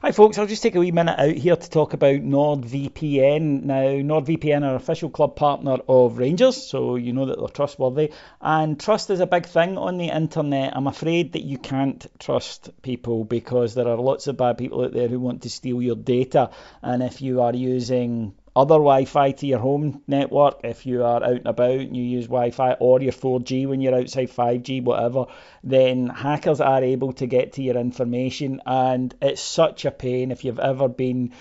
Hi folks, I'll just take a wee minute out here to talk about NordVPN. Now, NordVPN are official club partner of Rangers, so you know that they're trustworthy. And trust is a big thing on the internet. I'm afraid that you can't trust people because there are lots of bad people out there who want to steal your data. And if you are using other Wi-Fi to your home network, if you are out and about and you use Wi-Fi or your 4G when you're outside 5G, whatever, then hackers are able to get to your information, and it's such a pain if you've ever been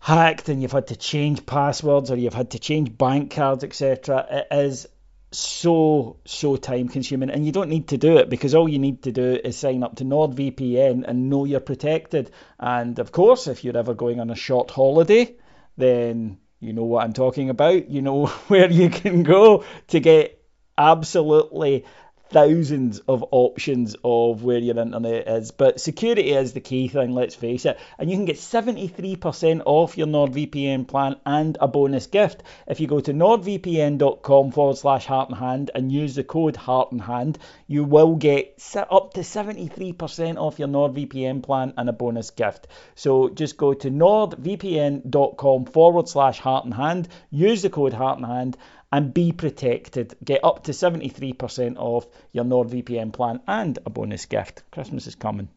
hacked and you've had to change passwords or you've had to change bank cards, etc. It is so so time consuming and you don't need to do it because all you need to do is sign up to NordVPN and know you're protected. And of course if you're ever going on a short holiday then you know what I'm talking about. You know where you can go to get absolutely thousands of options of where your internet is. But security is the key thing, let's face it. And you can get 73% off your NordVPN plan and a bonus gift. If you go to nordvpn.com forward slash heart and hand and use the code heart and hand, you will get up to 73% off your NordVPN plan and a bonus gift. So just go to nordvpn.com forward slash heart and hand, use the code heart and hand, and be protected. Get up to 73% off your NordVPN plan and a bonus gift. Christmas is coming.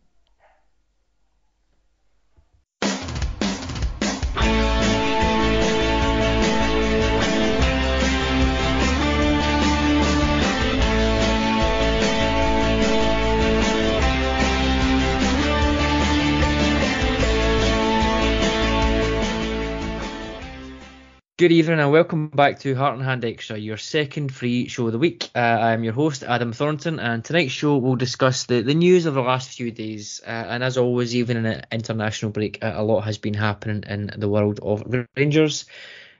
Good evening and welcome back to Heart and Hand Extra, your second free show of the week. Uh, I'm your host, Adam Thornton, and tonight's show will discuss the, the news of the last few days. Uh, and as always, even in an international break, uh, a lot has been happening in the world of Rangers.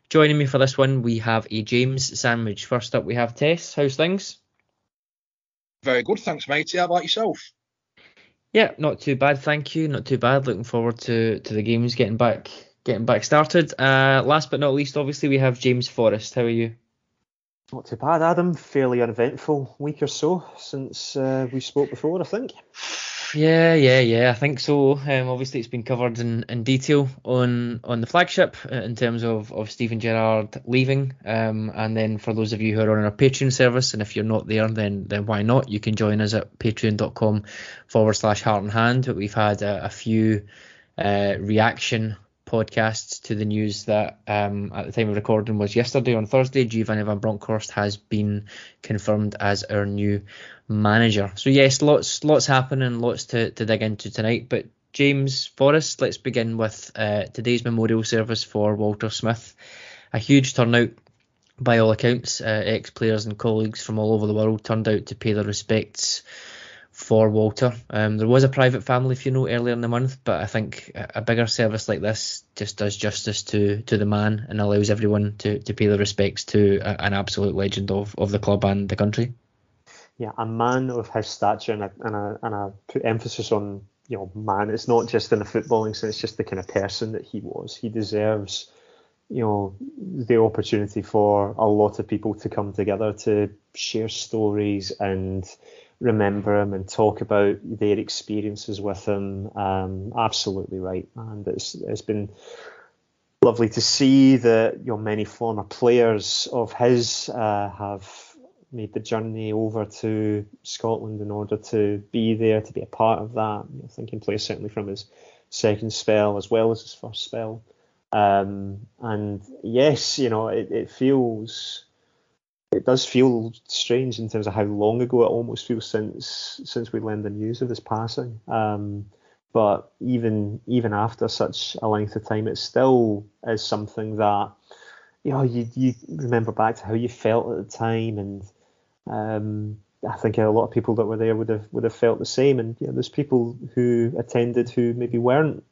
Joining me for this one, we have a James sandwich. First up, we have Tess. How's things? Very good, thanks, mate. How about yourself? Yeah, not too bad, thank you. Not too bad. Looking forward to, to the games getting back getting back started. Uh, last but not least, obviously, we have James Forrest. How are you? Not too bad, Adam. Fairly uneventful week or so since uh, we spoke before, I think. Yeah, yeah, yeah. I think so. Um, obviously, it's been covered in, in detail on on the flagship uh, in terms of, of Steven Gerrard leaving. Um, and then for those of you who are on our Patreon service, and if you're not there, then then why not? You can join us at patreon.com forward slash heart and hand. But We've had a, a few uh, reaction podcasts to the news that um, at the time of recording was yesterday on Thursday. Giovanni Van Bronckhorst has been confirmed as our new manager. So yes, lots lots happening, lots to, to dig into tonight. But James Forrest, let's begin with uh, today's memorial service for Walter Smith. A huge turnout by all accounts. Uh, ex players and colleagues from all over the world turned out to pay their respects for Walter. Um, there was a private family funeral earlier in the month, but I think a bigger service like this just does justice to to the man and allows everyone to, to pay their respects to a, an absolute legend of, of the club and the country. Yeah, a man of his stature, and I, and I, and put emphasis on you know man. It's not just in a footballing sense; it's just the kind of person that he was. He deserves you know the opportunity for a lot of people to come together to share stories and remember him and talk about their experiences with him. Um, absolutely right, and it's it's been lovely to see that you know many former players of his uh, have made the journey over to Scotland in order to be there to be a part of that. You know, thinking players certainly from his second spell as well as his first spell. Um, and yes, you know it, it feels it does feel strange in terms of how long ago it almost feels since since we learned the news of his passing. Um, but even even after such a length of time, it still is something that you know you you remember back to how you felt at the time, and um, I think a lot of people that were there would have would have felt the same. And you know, there's people who attended who maybe weren't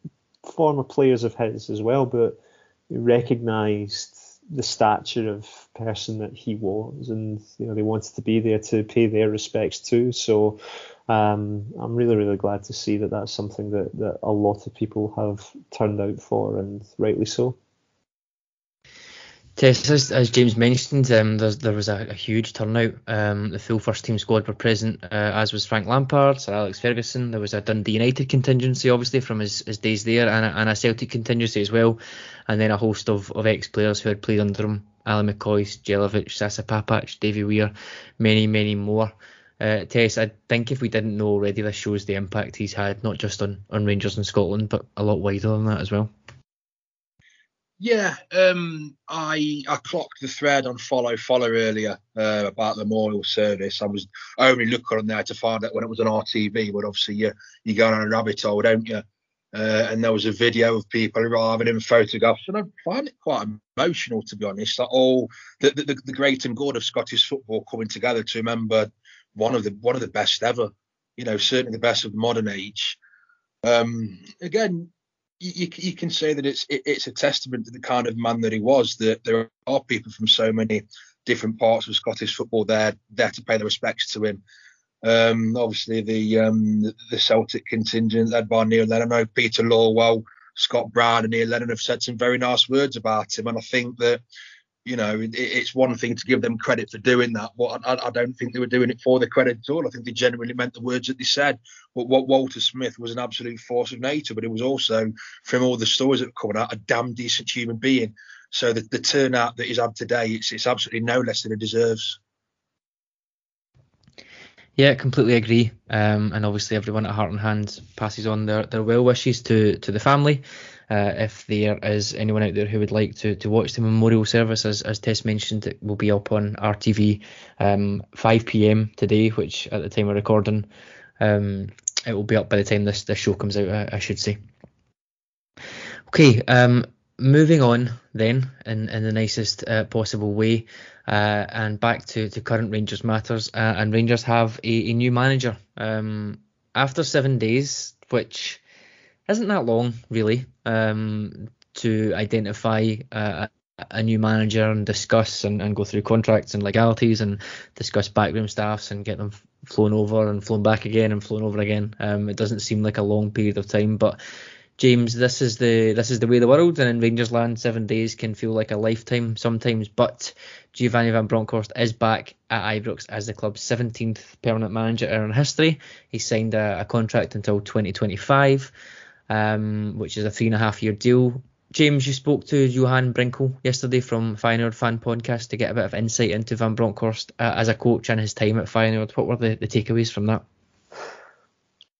former players of his as well, but recognised the stature of person that he was, and you know they wanted to be there to pay their respects too. So um, I'm really really glad to see that that's something that that a lot of people have turned out for, and rightly so. Tess, as, as James mentioned, um, there was a, a, huge turnout. Um, the full first team squad were present, uh, as was Frank Lampard, Sir Alex Ferguson. There was a Dundee United contingency, obviously, from his, his days there, and a, and a Celtic contingency as well. And then a host of, of ex players who had played under him Ally McCoist, Jelavic, Sasa Papac, Davy Weir, many, many more. Uh, Tess, I think if we didn't know already, this shows the impact he's had, not just on, on Rangers in Scotland, but a lot wider than that as well. Yeah, um, I I clocked the thread on follow follow earlier uh, about the memorial service. I was only looking on there to find out when it was on RTV, but obviously you you go on a rabbit hole, don't you? Uh, and there was a video of people arriving in photographs, and I find it quite emotional to be honest. That all the, the, the great and good of Scottish football coming together to remember one of the one of the best ever. You know, certainly the best of the modern age. Um, again, you, you can say that it's it, it's a testament to the kind of man that he was. That there are people from so many different parts of Scottish football there there to pay their respects to him. Um, obviously, the um, the Celtic contingent led by Neil Lennon, I know Peter Lawwell, Scott Brown, and Neil Lennon have said some very nice words about him, and I think that you know, it, it's one thing to give them credit for doing that, but I, I, don't think they were doing it for the credit at all. I think they genuinely meant the words that they said. But what Walter Smith was an absolute force of nature, but it was also, from all the stories that have come out, a damn decent human being. So the, the turnout that he's had today, it's, it's absolutely no less than it deserves. Yeah, completely agree. Um, and obviously, everyone at Heart and Hand passes on their, their well wishes to to the family. Uh, if there is anyone out there who would like to, to watch the memorial service, as, as Tess mentioned, it will be up on RTV um, 5 pm today, which at the time of recording, um, it will be up by the time this, this show comes out, I, I should say. Okay, um, moving on then in, in the nicest uh, possible way uh, and back to, to current Rangers matters. Uh, and Rangers have a, a new manager. Um, after seven days, which isn't that long really um, to identify a, a, new manager and discuss and, and, go through contracts and legalities and discuss backroom staffs and get them flown over and flown back again and flown over again. Um, it doesn't seem like a long period of time, but James, this is the this is the way of the world, and in Rangers land, seven days can feel like a lifetime sometimes. But Giovanni van Bronckhorst is back at Ibrox as the club's 17th permanent manager in history. He signed a, a contract until 2025 um, which is a three and a half year deal. James, you spoke to Johan Brinkel yesterday from Feyenoord Fan Podcast to get a bit of insight into Van Bronckhorst uh, as a coach and his time at Feyenoord. What were the, the takeaways from that?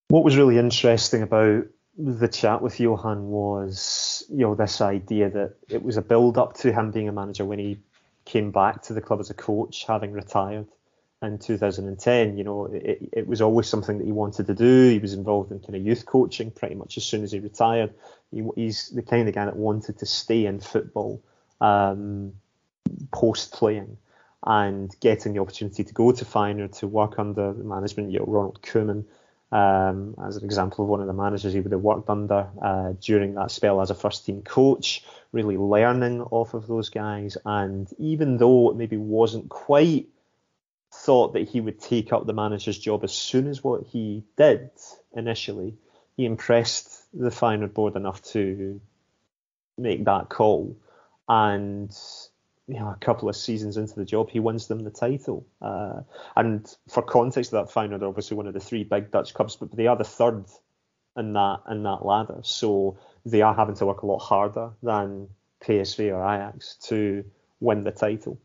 What was really interesting about the chat with Johan was, you know, this idea that it was a build up to him being a manager when he came back to the club as a coach, having retired in 2010. You know, it, it was always something that he wanted to do. He was involved in kind of youth coaching pretty much as soon as he retired. He, he's the kind of guy that wanted to stay in football um, post playing and getting the opportunity to go to Feyenoord to work under the management, you know, Ronald Koeman. Um, as an example of one of the managers he would have worked under uh, during that spell as a first team coach, really learning off of those guys. And even though it maybe wasn't quite thought that he would take up the manager's job as soon as what he did initially. he impressed the Feyenoord board enough to make that call, and you know, a couple of seasons into the job, he wins them the title. Uh, and for context, of that Feyenoord are obviously one of the three big Dutch clubs, but they are the third in that in that ladder. So they are having to work a lot harder than PSV or Ajax to win the title.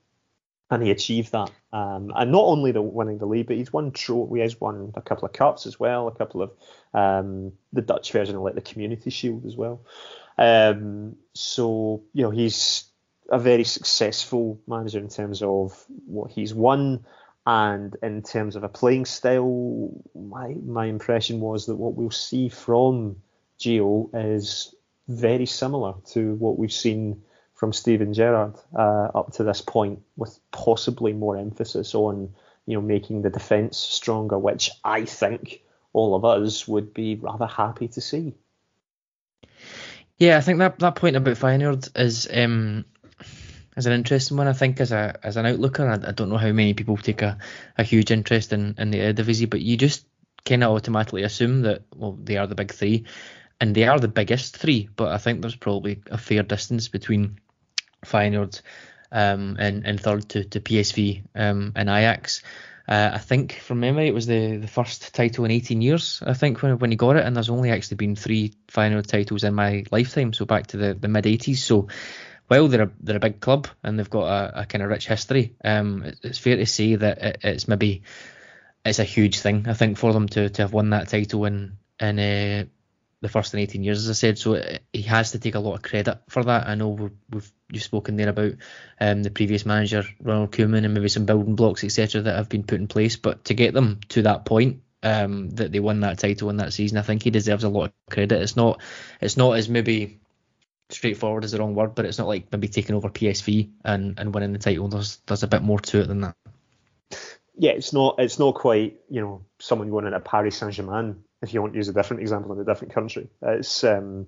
And he achieved that. Um, and not only the winning the league, but he's won trophy. He's won a couple of cups as well, a couple of um, the Dutch version of like the Community Shield as well. Um, so you know he's a very successful manager in terms of what he's won and in terms of a playing style. My my impression was that what we'll see from Gio is very similar to what we've seen from Steven Gerrard uh, up to this point, with possibly more emphasis on you know making the defence stronger, which I think all of us would be rather happy to see. Yeah, I think that, that point about Feyenoord is um, is an interesting one. I think as a as an outlooker, I, I don't know how many people take a, a huge interest in, in the Eredivisie, but you just kind of automatically assume that well they are the big three, and they are the biggest three. But I think there's probably a fair distance between Feyenoord um, and, and third to, to PSV um, and Ajax. Uh, I think from memory it was the, the first title in 18 years. I think when when he got it, and there's only actually been three Feyenoord titles in my lifetime, so back to the, the mid 80s. So while they're a, they're a big club and they've got a, a kind of rich history, um, it's fair to say that it, it's maybe it's a huge thing. I think for them to, to have won that title in in uh, the first in 18 years, as I said. So it, he has to take a lot of credit for that. I know we've, we've you've spoken there about um, the previous manager Ronald Koeman and maybe some building blocks etc. that have been put in place, but to get them to that point. Um, that they won that title in that season, I think he deserves a lot of credit. It's not, it's not as maybe straightforward is the wrong word, but it's not like maybe taking over PSV and, and winning the title. There's there's a bit more to it than that. Yeah, it's not it's not quite you know someone going into Paris Saint Germain if you want to use a different example in a different country. It's um,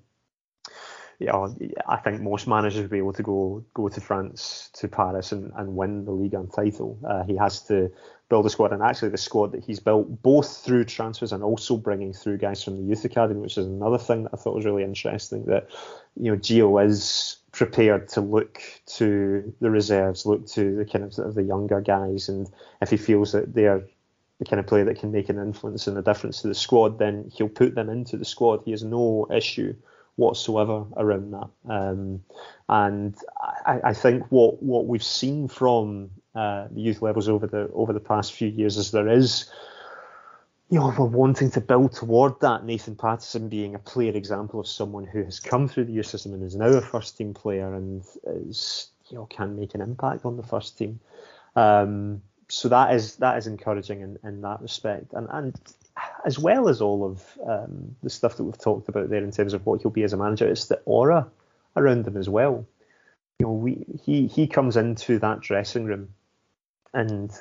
yeah, I think most managers would be able to go go to France, to Paris, and, and win the league and title. Uh, he has to build a squad, and actually the squad that he's built, both through transfers and also bringing through guys from the youth academy, which is another thing that I thought was really interesting. That you know, Gio is prepared to look to the reserves, look to the kind of the younger guys, and if he feels that they're the kind of player that can make an influence and a difference to the squad, then he'll put them into the squad. He has no issue whatsoever around that. Um, and I, I, think what what we've seen from uh, the youth levels over the over the past few years is there is, you know, we're wanting to build toward that. Nathan Patterson being a clear example of someone who has come through the youth system and is now a first team player and is you know can make an impact on the first team. Um, so that is that is encouraging in, in that respect, and and as well as all of um, the stuff that we've talked about there in terms of what he'll be as a manager, it's the aura around him as well. You know, we he he comes into that dressing room, and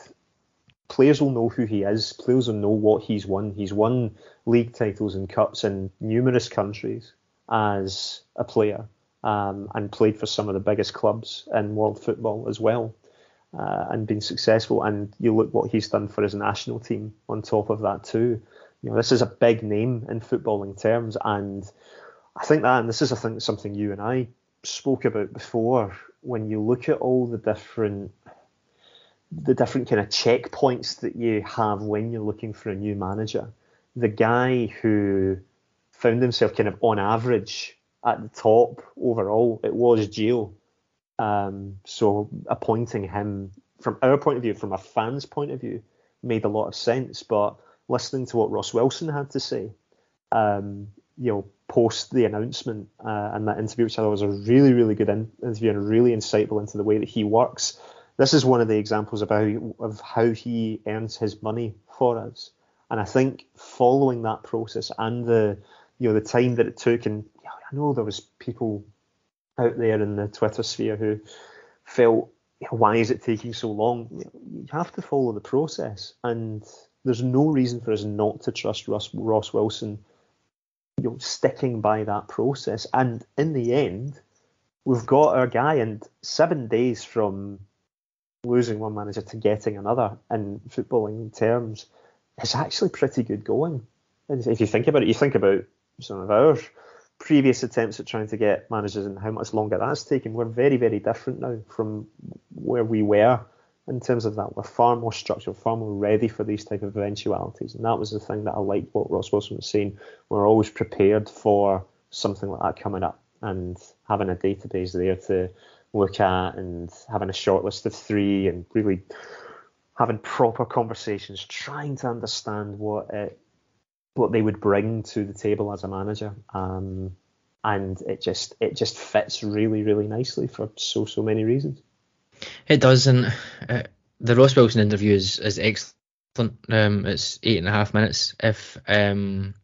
players will know who he is. Players will know what he's won. He's won league titles and cups in numerous countries as a player, um, and played for some of the biggest clubs in world football as well uh, and been successful. And you look what he's done for his national team on top of that too. You know, this is a big name in footballing terms, and I think that, and this is I think something you and I spoke about before. When you look at all the different the different kind of checkpoints that you have when you're looking for a new manager, the guy who found himself kind of on average at the top overall, it was Gio um, so appointing him from our point of view, from a fan's point of view, made a lot of sense. But listening to what Ross Wilson had to say, um, you know, post the announcement uh, and that interview, which I thought was a really, really good in- interview and really insightful into the way that he works. This is one of the examples of how, of how he earns his money for us. And I think following that process and the you know the time that it took, and I know there was people out there in the Twitter sphere who felt, why is it taking so long? You have to follow the process, and there's no reason for us not to trust Ross, Ross Wilson. You know, sticking by that process, and in the end, we've got our guy, and seven days from losing one manager to getting another in footballing terms, it's actually pretty good going. If you think about it, you think about some of our previous attempts at trying to get managers and how much longer that's taken. We're very, very different now from where we were in terms of that. We're far more structured, far more ready for these type of eventualities. And that was the thing that I liked what Ross Wilson was saying. We're always prepared for something like that coming up and having a database there to look at and having a short list of three and really having proper conversations, trying to understand what it, what they would bring to the table as a manager. Um, and it just it just fits really really nicely for so so many reasons. It does, and uh, the Ross Wilson interview is is excellent. Um, it's eight and a half minutes. If um,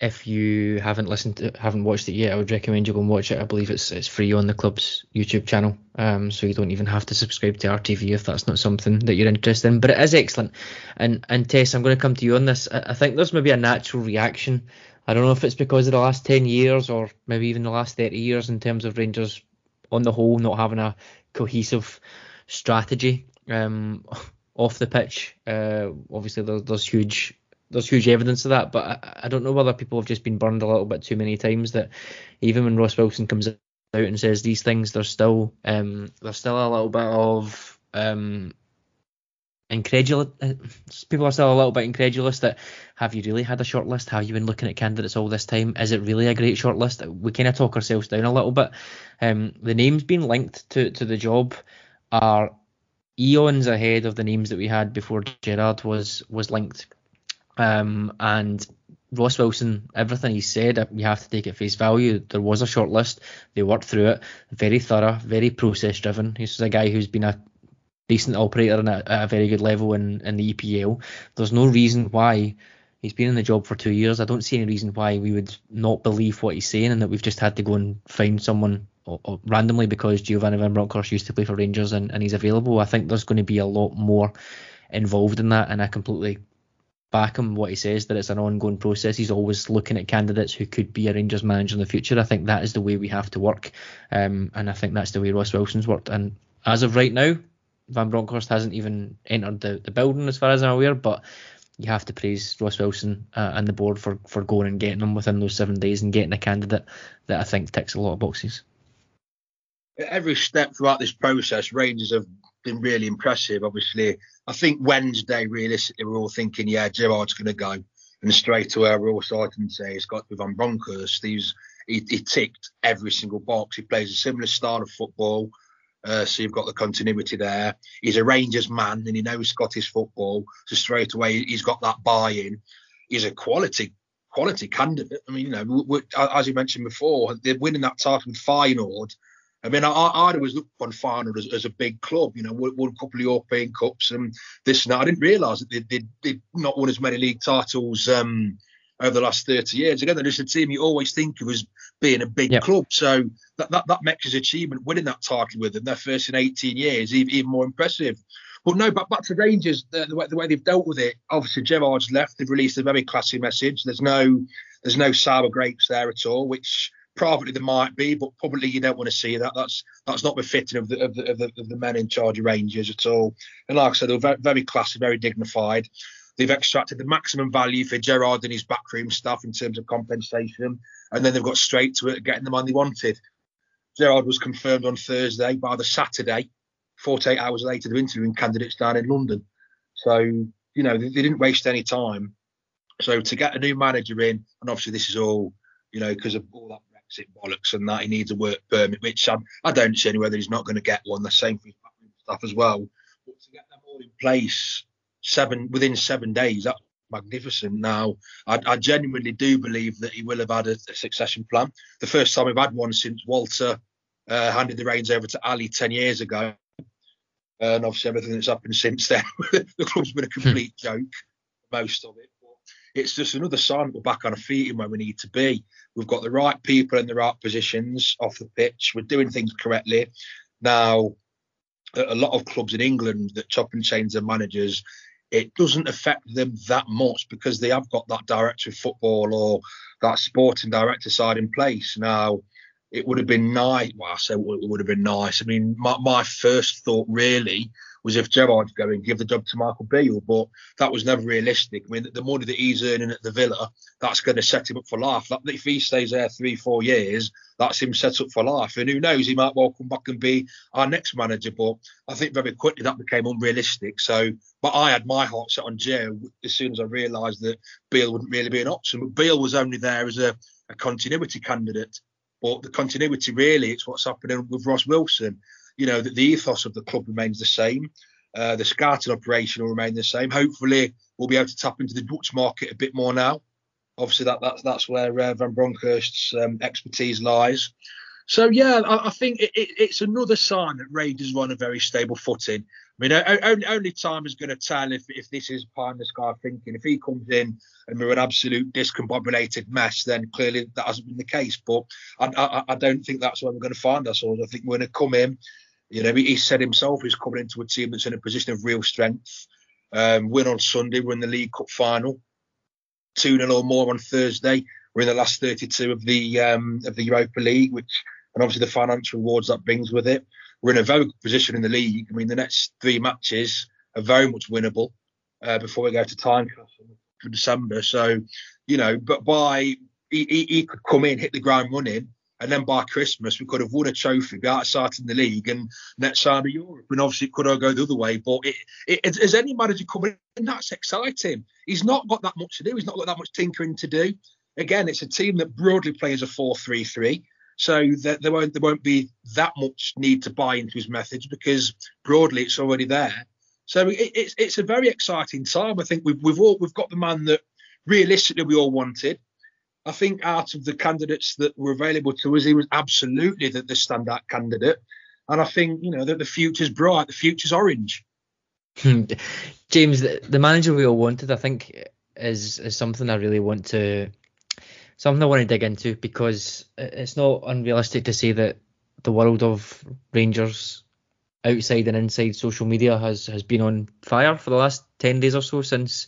if you haven't listened to, haven't watched it yet, I would recommend you go and watch it. I believe it's it's free on the club's YouTube channel, um, so you don't even have to subscribe to RTV if that's not something that you're interested in. But it is excellent. And and Tess, I'm going to come to you on this. I, I think there's maybe a natural reaction. I don't know if it's because of the last ten years or maybe even the last thirty years in terms of Rangers on the whole not having a cohesive strategy um, off the pitch. Uh, obviously, there's, there's huge there's huge evidence of that, but I, I, don't know whether people have just been burned a little bit too many times that even when Ross Wilson comes out and says these things, there's still um, there's still a little bit of um, incredulous. Uh, people are still a little bit incredulous that have you really had a short list? Have you been looking at candidates all this time? Is it really a great short list? We kind of talk ourselves down a little bit. Um, the names being linked to to the job are eons ahead of the names that we had before Gerrard was was linked. Um, and Ross Wilson, everything he said, you have to take at face value. There was a short list. They worked through it. Very thorough, very process driven. He's a guy who's been a decent operator and at a very good level in, in the EPL. There's no reason why he's been in the job for two years. I don't see any reason why we would not believe what he's saying and that we've just had to go and find someone randomly because Giovanni Van Bronckhorst used to play for Rangers and, and he's available. I think there's going to be a lot more involved in that and I completely back him what he says that it's an ongoing process. He's always looking at candidates who could be a Rangers manager in the future. I think that is the way we have to work, um, and I think that's the way Ross Wilson's worked. And as of right now, Van Bronckhorst hasn't even entered the, the building as far as I'm aware, but you have to praise Ross Wilson uh, and the board for, for going and getting him within those seven days and getting a candidate that I think ticks a lot of boxes. Every step throughout this process, Rangers have been really impressive. Obviously, I think Wednesday, realistically, we're all thinking, yeah, Gerrard's going to go. And straight away, we're all starting to say it's got to be Van Bronckhorst. He's, he, he ticked every single box. He plays a similar style of football. Uh, so you've got the continuity there. He's a Rangers man and he knows Scottish football. So straight away he's got that buy-in. He's a quality quality candidate. I mean, you know, as you mentioned before, they're winning that title Feyenoord. I mean, I, I'd always looked upon Feyenoord as, as, a big club, you know, won, a couple of European Cups and this and that. I didn't realise that they'd, they'd, they'd, not won as many league titles um, over the last 30 years. Again, they're just a team you always think of as being a big yep. club. So that, that, that makes his achievement winning that title with them, their first in 18 years, even, even more impressive. But no, but back to Rangers, the, the, way, the way they've dealt with it. Obviously, Gerrard's left. They've released a very classy message. There's no there's no sour grapes there at all, which privately there might be, but publicly you don't want to see that. That's that's not befitting of the of the, of the, of the men in charge of Rangers at all. And like I said, they're very, very classy, very dignified. They've extracted the maximum value for Gerrard and his backroom staff in terms of compensation, and then they've got straight to it, getting the money they wanted. Gerrard was confirmed on Thursday. By the Saturday, 48 hours later, they're interviewing candidates down in London. So, you know, they, they didn't waste any time. So to get a new manager in, and obviously this is all, you know, because of all that Brexit bollocks and that he needs a work permit, which I do not see any whether he's not going to get one. The same for his backroom staff as well. But to get them all in place seven within seven days. That's magnificent. Now, I, I genuinely do believe that he will have had a, a, succession plan. The first time we've had one since Walter uh, handed the reins over to Ally ten years ago, and obviously everything that's happened since then, the club's been a hmm. complete joke, most of it. It's just another sign that we're back on our feet and where we need to be. We've got the right people in the right positions off the pitch. We're doing things correctly. Now, a lot of clubs in England that chop and change their managers it doesn't affect them that much because they have got that director of football or that sporting director side in place. Now, it would have been nice. Well, I say it would have been nice. I mean, my, my first thought really was if Gerrard's going, give the job to Michael Beale. But that was never realistic. I mean, the money that he's earning at the Villa, that's going to set him up for life. That, if he stays there three, four years, that's him set up for life. And who knows, he might well come back and be our next manager. But I think very quickly that became unrealistic. So, but I had my heart set on Gio as soon as I realised that Beale wouldn't really be an option. But Beale was only there as a, a continuity candidate. But the continuity really, it's what's happening with Ross Wilson you know, that the ethos of the club remains the same. Uh, the scouting operation will remain the same. Hopefully, we'll be able to tap into the Dutch market a bit more now. Obviously, that, that's that's where uh, Van Bronckhorst's um, expertise lies. So yeah, I, I think it, it, it's another sign that Rangers are on a very stable footing. I mean, only, only time is going to tell if, if this is pie in the sky thinking. If he comes in and we're an absolute discombobulated mess, then clearly that hasn't been the case. But I, I, I don't think that's where we're going to find ourselves. I think we're going to come in you know, he, said himself he's coming into a team that's in a position of real strength. Um, win on Sunday, we're in the League Cup final. 2 0 or more on Thursday. We're in the last 32 of the um, of the Europa League, which and obviously the financial rewards that brings with it. We're in a very good position in the league. I mean, the next three matches are very much winnable uh, before we go to time for December. So, you know, but by he, he, he could come in, hit the ground running, and then by Christmas, we could have won a trophy, be outside in the league, and next side of Europe. And obviously, it could all go the other way. But it, it, as any manager coming in, that's exciting. He's not got that much to do. He's not got that much tinkering to do. Again, it's a team that broadly plays a 4-3-3. So that there won't there won't be that much need to buy into his methods because broadly it's already there. So it, it's it's a very exciting time. I think we've we've all we've got the man that realistically we all wanted. I think out of the candidates that were available to us, he was absolutely the, the standout candidate. And I think, you know, that the future's bright, the future's orange. Hmm. James, the, the manager we all wanted, I think, is is something I really want to something I want to dig into because it's not unrealistic to say that the world of Rangers outside and inside social media has has been on fire for the last 10 days or so since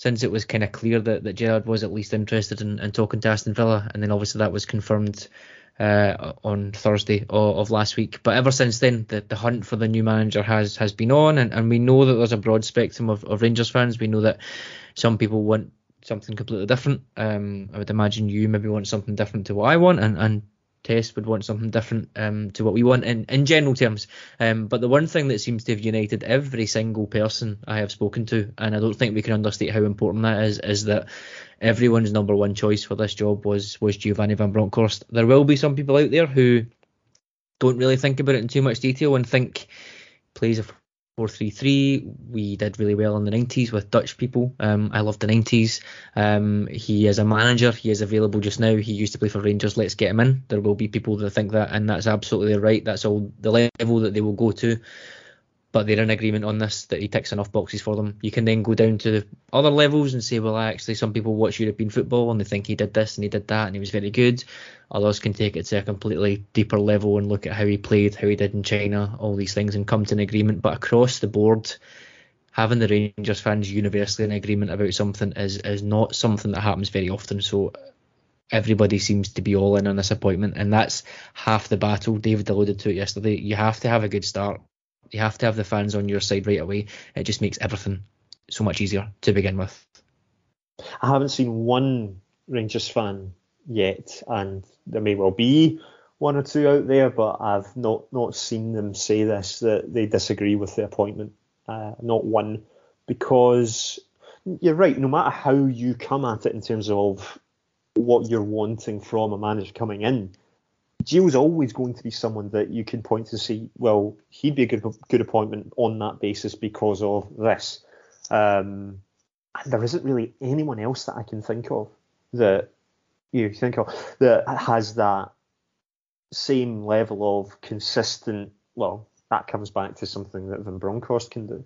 since it was kind of clear that, that Gerrard was at least interested in, in talking to Aston Villa, and then obviously that was confirmed uh, on Thursday of, of, last week. But ever since then, the, the hunt for the new manager has has been on, and, and we know that there's a broad spectrum of, of Rangers fans. We know that some people want something completely different. Um, I would imagine you maybe want something different to what I want, and, and Tess would want something different um, to what we want in, in general terms. Um, but the one thing that seems to have united every single person I have spoken to, and I don't think we can understate how important that is, is that everyone's number one choice for this job was was Giovanni van Bronckhorst. There will be some people out there who don't really think about it in too much detail and think plays a 433. We did really well in the 90s with Dutch people. Um, I love the 90s. Um, he is a manager. He is available just now. He used to play for Rangers. Let's get him in. There will be people that think that, and that's absolutely right. That's all the level that they will go to but they're in agreement on this that he ticks enough boxes for them. You can then go down to other levels and say, well, actually, some people watch European football and they think he did this and he did that and he was very good. Others can take it to a completely deeper level and look at how he played, how he did in China, all these things, and come to an agreement. But across the board, having the Rangers fans universally in agreement about something is is not something that happens very often. So everybody seems to be all in on this appointment, and that's half the battle. David alluded to it yesterday. You have to have a good start you have to have the fans on your side right away. It just makes everything so much easier to begin with. I haven't seen one Rangers fan yet, and there may well be one or two out there, but I've not not seen them say this that they disagree with the appointment. Uh, not one, because you're right. No matter how you come at it in terms of what you're wanting from a manager coming in, Gio's always going to be someone that you can point to see, well, he'd be a good good appointment on that basis because of this. Um, and there isn't really anyone else that I can think of that you think of that has that same level of consistent. Well, that comes back to something that Van Bronckhorst can do.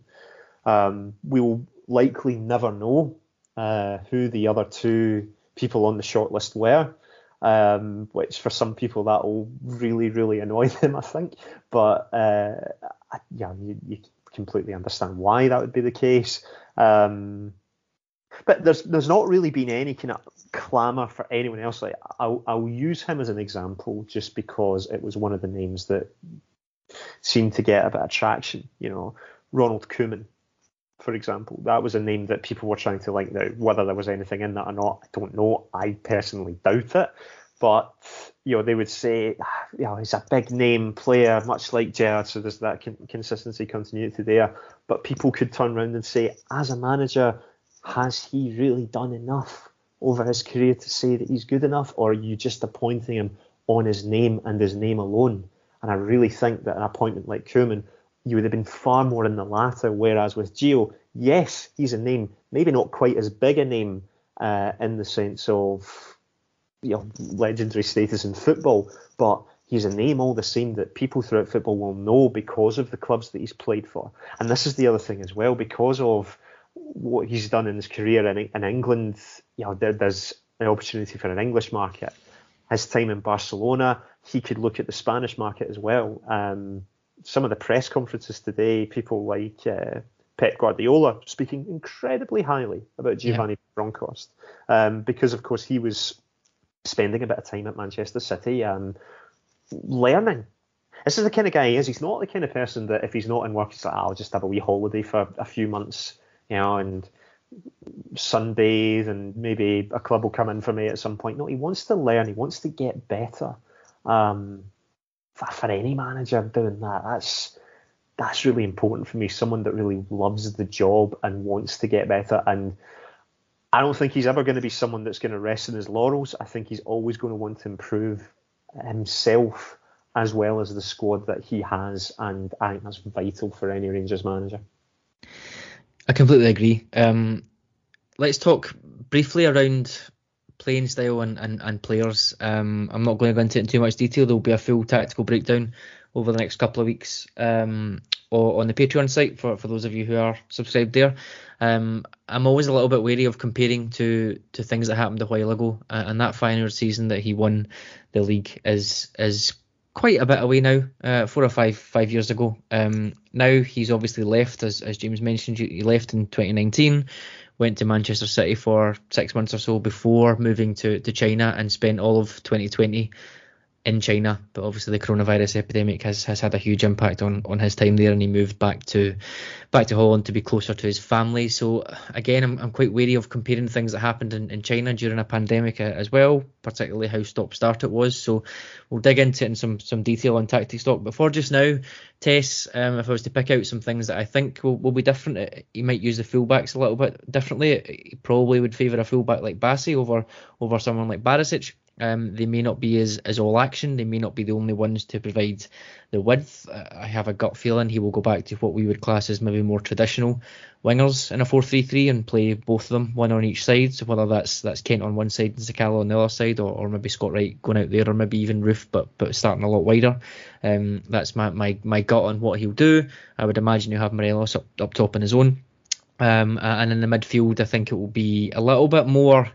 Um, we'll likely never know uh, who the other two people on the shortlist were um, which for some people that will really, really annoy them, I think. But uh, yeah, you, you, completely understand why that would be the case. Um, but there's there's not really been any kind of clamour for anyone else. Like I'll, I'll use him as an example just because it was one of the names that seemed to get a bit of traction. You know, Ronald Koeman, for example. That was a name that people were trying to link now. Whether there was anything in that or not, I don't know. I personally doubt it. But you know, they would say, you know, he's a big name player, much like Gerrard, so there's that consistency, continuity there. But people could turn around and say, as a manager, has he really done enough over his career to say that he's good enough, or are you just appointing him on his name and his name alone? And I really think that an appointment like Koeman, you would have been far more in the latter. Whereas with Gio, yes, he's a name, maybe not quite as big a name uh, in the sense of you know legendary status in football, but he's a name all the same that people throughout football will know because of the clubs that he's played for. And this is the other thing as well, because of what he's done in his career in, in England, you know, there, there's an opportunity for an English market. His time in Barcelona, he could look at the Spanish market as well. Um, some of the press conferences today, people like uh, Pep Guardiola speaking incredibly highly about Giovanni yeah. Bronckhorst, um, because of course he was spending a bit of time at Manchester City and learning. This is the kind of guy he is. He's not the kind of person that if he's not in work, he's like, oh, I'll just have a wee holiday for a few months, you know, and Sundays and maybe a club will come in for me at some point. No, he wants to learn. He wants to get better. Um, for, for any manager doing that, that's that's really important for me. Someone that really loves the job and wants to get better and I don't think he's ever going to be someone that's going to rest in his laurels. I think he's always going to want to improve himself as well as the squad that he has, and I think that's vital for any Rangers manager. I completely agree. Um, let's talk briefly around playing style and, and, and players. Um, I'm not going to go into it in too much detail. There'll be a full tactical breakdown over the next couple of weeks um, or on the Patreon site for, for those of you who are subscribed there. Um, I'm always a little bit wary of comparing to to things that happened a while ago, uh, and that final season that he won the league is is quite a bit away now, uh, four or five five years ago. Um, now he's obviously left, as as James mentioned, he left in 2019, went to Manchester City for six months or so before moving to to China and spent all of 2020 in China, but obviously the coronavirus epidemic has, has had a huge impact on, on his time there, and he moved back to back to Holland to be closer to his family. So again, I'm, I'm quite wary of comparing things that happened in, in China during a pandemic uh, as well, particularly how stop start it was. So we'll dig into it in some some detail on tactics talk. But for just now, Tess, um, if I was to pick out some things that I think will, will be different, uh, he might use the fullbacks a little bit differently. He probably would favour a fullback like Bassey over over someone like Barisic. Um, they may not be as, as all action. They may not be the only ones to provide the width. I have a gut feeling he will go back to what we would class as maybe more traditional wingers in a 4-3-3 and play both of them, one on each side. So whether that's that's Kent on one side and Sakala on the other side, or, or maybe Scott Wright going out there, or maybe even Roofe, but but starting a lot wider. Um, that's my, my my gut on what he'll do. I would imagine he'll have Morelos up up top on his own. Um, and in the midfield, I think it will be a little bit more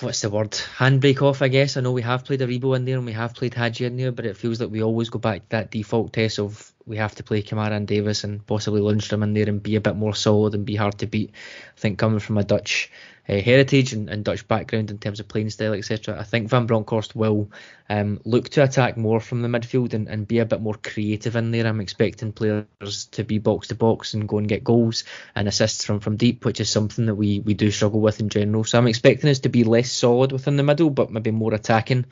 what's the word? Handbrake off I guess. I know we have played Aribo in there and we have played Hagi in there but it feels like we always go back to that default test of we have to play Kamara and Davis and possibly Lundstram in there and be a bit more solid and be hard to beat I think coming from a Dutch uh, heritage and, and, Dutch background in terms of playing style, etc. I think Van Bronckhorst will um, look to attack more from the midfield and, and, be a bit more creative in there. I'm expecting players to be box to box and go and get goals and assists from, from deep, which is something that we, we do struggle with in general. So I'm expecting us to be less solid within the middle, but maybe more attacking.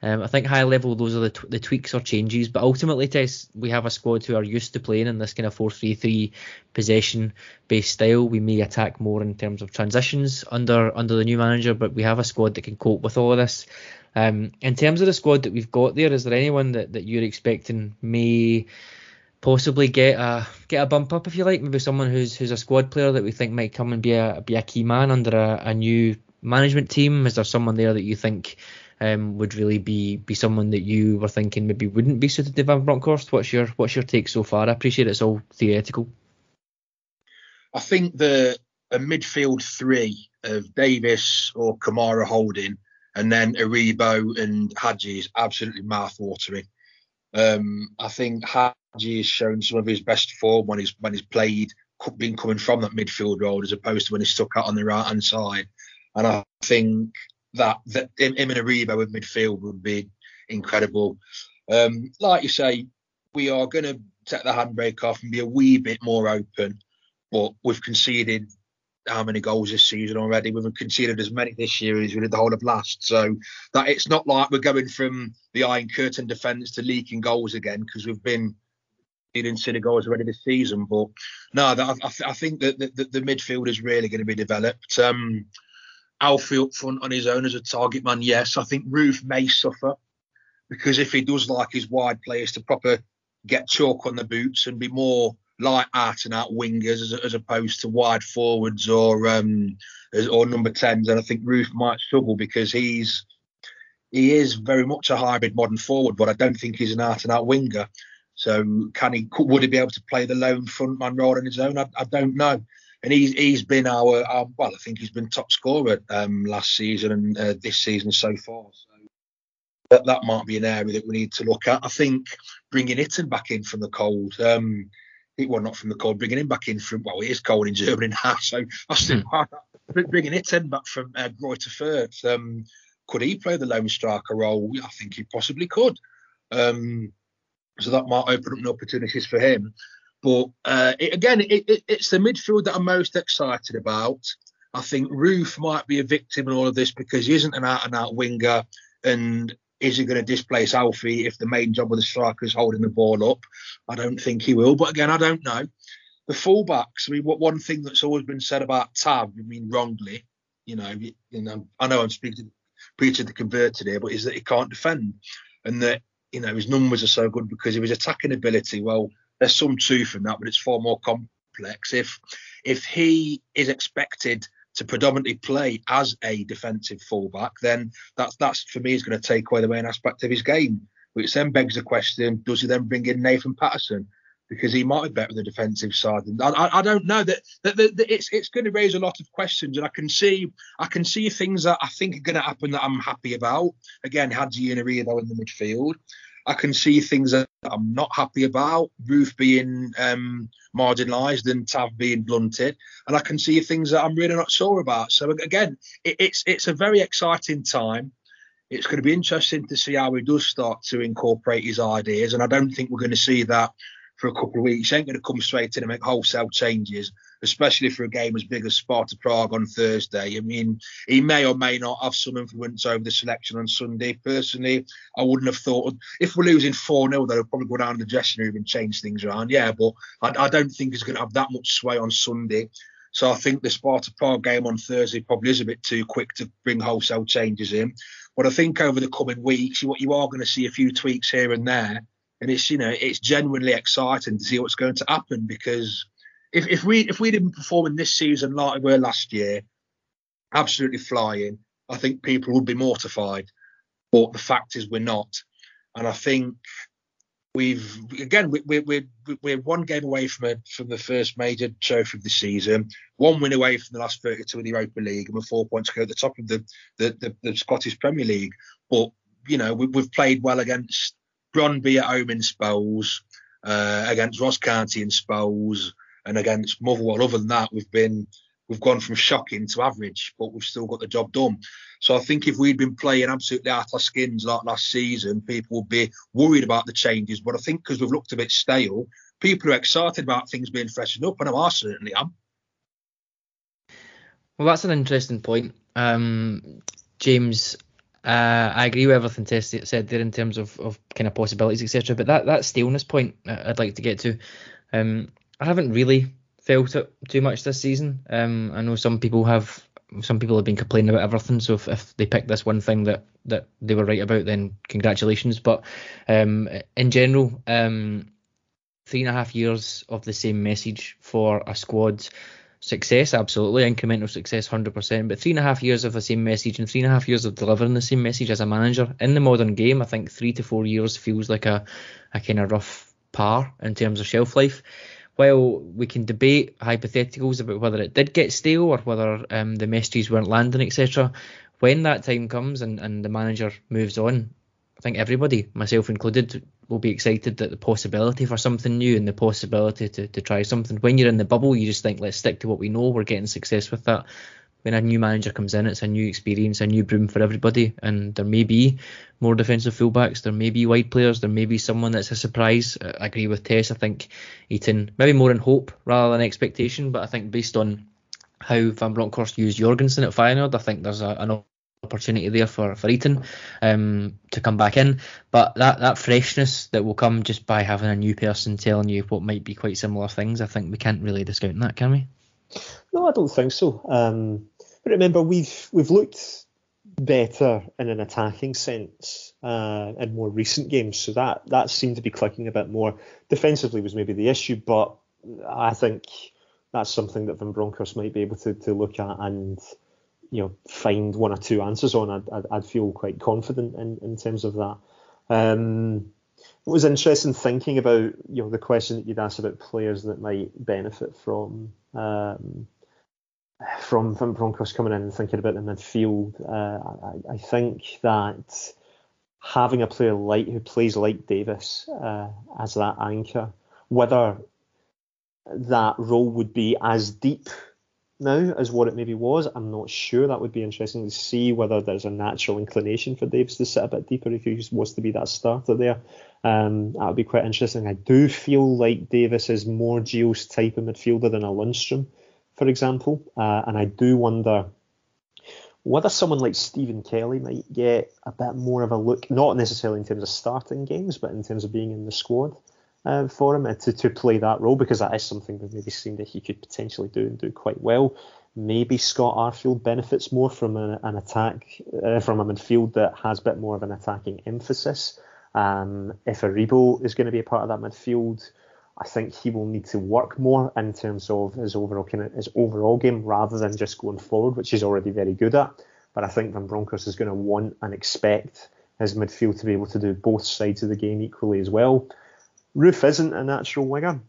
Um, I think high level, those are the, t- the tweaks or changes. But ultimately, Tess, we have a squad who are used to playing in this kind of 4 3 3 possession based style. We may attack more in terms of transitions under under the new manager, but we have a squad that can cope with all of this. Um, in terms of the squad that we've got there, is there anyone that, that you're expecting may possibly get a get a bump up if you like? Maybe someone who's who's a squad player that we think might come and be a be a key man under a, a new management team. Is there someone there that you think um, would really be be someone that you were thinking maybe wouldn't be suited to Van Bronckhorst? What's your what's your take so far? I appreciate it's all theoretical. I think the a midfield three of Davis or Kamara holding, and then Aribo and Hagi is absolutely mouth-watering. Um, I think Hagi has shown some of his best form when he's when he's played, been coming from that midfield role as opposed to when he's stuck out on the right hand side. And I think that that him, and Aribo in midfield would be incredible. Um, like you say, we are going to take the handbrake off and be a wee bit more open. But we've conceded how many goals this season already? We've conceded as many this year as we did the whole of last. So that it's not like we're going from the Iron Curtain defence to leaking goals again because we've been in city goals already this season. But no, I, I think that the, the, the, midfield is really going to be developed. Um, Alfie up front on his own as a target man, yes. I think Roofe may suffer because if he does like his wide players to proper get chalk on the boots and be more like out and out wingers as, as opposed to wide forwards or um, or number tens, and I think Roofe might struggle because he's he is very much a hybrid modern forward, but I don't think he's an out and out winger. So can he would he be able to play the lone front man role on his own? I, I don't know. And he's he's been our, our, well, I think he's been top scorer um, last season and uh, this season so far. So that that might be an area that we need to look at. I think bringing Itten back in from the cold. Um, it well not from the cold, bringing him back in from well, it is cold in Germany now, so I still hmm. bringing Itten back from uh, Greuther Fürth. Um, could he play the lone striker role? I think he possibly could. Um, so that might open up new opportunities for him. But uh, it, again, it, it, it's the midfield that I'm most excited about. I think Roofe might be a victim in all of this because he isn't an out and out winger. And is he going to displace Alfie if the main job of the striker is holding the ball up? I don't think he will. But again, I don't know. The fullbacks, I mean, one thing that's always been said about Tav, I mean, wrongly, you know, you know, I know I'm speaking preaching the converted here, but is that he can't defend and that you know his numbers are so good because of his attacking ability. Well, there's some truth in that, but it's far more complex. If if he is expected to predominantly play as a defensive fullback, then that's that's for me is going to take away the main aspect of his game. Which then begs the question: Does he then bring in Nathan Patterson? Because he might be better the defensive side. And I, I, don't know that, that, that, that, it's it's going to raise a lot of questions, and I can see I can see things that I think are going to happen that I'm happy about. Again, Hagi and though in the midfield. I can see things that I'm not happy about, Roofe being um, marginalised and Tav being blunted, and I can see things that I'm really not sure about. So again, it, it's it's a very exciting time. It's going to be interesting to see how he does start to incorporate his ideas, and I don't think we're going to see that for a couple of weeks. He ain't going to come straight in and make wholesale changes, especially for a game as big as Sparta Prague on Thursday. I mean, he may or may not have some influence over the selection on Sunday. Personally, I wouldn't have thought if we're losing 4 0, they'll probably go down to the dressing room and change things around. Yeah, but I, I don't think he's going to have that much sway on Sunday. So I think the Sparta Prague game on Thursday probably is a bit too quick to bring wholesale changes in. But I think over the coming weeks, what you are going to see a few tweaks here and there and it's you know it's genuinely exciting to see what's going to happen because if, if we if we didn't perform in this season like we were last year, absolutely flying, I think people would be mortified. But the fact is we're not, and I think we've again we, we, we're we're one game away from a, from the first major trophy of the season, one win away from the last 32 of the Europa League, and we're four points to go at the top of the the, the, the Scottish Premier League. But you know we, we've played well against Brøndby at home in spells, uh, against Ross County in spells, and against Motherwell. Other than that, we've been we've gone from shocking to average, but we've still got the job done. So I think if we'd been playing absolutely out our skins like last season, people would be worried about the changes. But I think because we've looked a bit stale, people are excited about things being freshened up, and I certainly am. Well, that's an interesting point. Um, James, uh, I agree with everything Tess said there in terms of, of kind of possibilities, etc. But that, that staleness point I'd like to get to. Um, I haven't really felt it too much this season. Um, I know some people have some people have been complaining about everything. So if, if they pick this one thing that that they were right about, then congratulations. But um, in general, um, three and a half years of the same message for a squad success, absolutely, incremental success, 100%. But three and a half years of the same message and three and a half years of delivering the same message as a manager in the modern game, I think three to four years feels like a, a kind of rough par in terms of shelf life. While we can debate hypotheticals about whether it did get stale or whether um, the messages weren't landing, etc., when that time comes and, and the manager moves on, I think everybody, myself included, will be excited that the possibility for something new and the possibility to, to try something. When you're in the bubble, you just think, let's stick to what we know. We're getting success with that. when a new manager comes in, it's a new experience, a new broom for everybody, and there may be more defensive fullbacks, there may be wide players, there may be someone that's a surprise. I agree with Tess. I think Itten maybe more in hope rather than expectation, but I think based on how Van Bronckhorst used Jorgensen at Feyenoord, I think there's a, an opportunity there for for Itten um, to come back in. But that that freshness that will come just by having a new person telling you what might be quite similar things, I think we can't really discount that, can we? No, I don't think so. Um, but remember, we've we've looked better in an attacking sense uh, in more recent games, so that that seemed to be clicking a bit more. Defensively was maybe the issue, but I think that's something that Van Bronckhorst might be able to, to look at and you know find one or two answers on. I'd, I'd, I'd feel quite confident in, in terms of that. Um, it was interesting thinking about you know the question that you'd asked about players that might benefit from um, from from Broncos coming in and thinking about the midfield. Uh, I, I, think that having a player like who plays like Davis uh, as that anchor, whether that role would be as deep now as what it maybe was. I'm not sure. That would be interesting to see whether there's a natural inclination for Davis to sit a bit deeper if he was to be that starter there. Um, that would be quite interesting. I do feel like Davis is more Gio's type of midfielder than a Lundstram, for example, uh, and I do wonder whether someone like Stephen Kelly might get a bit more of a look, not necessarily in terms of starting games, but in terms of being in the squad uh, for him to, to play that role because that is something we've maybe seen that he could potentially do and do quite well. Maybe Scott Arfield benefits more from an, an attack, uh, from a midfield that has a bit more of an attacking emphasis. Um, if Aribo is going to be a part of that midfield, I think he will need to work more in terms of his overall kind of his overall game rather than just going forward, which he's already very good at. But I think Van Bronckhorst is going to want and expect his midfield to be able to do both sides of the game equally as well. Roofe isn't a natural winger,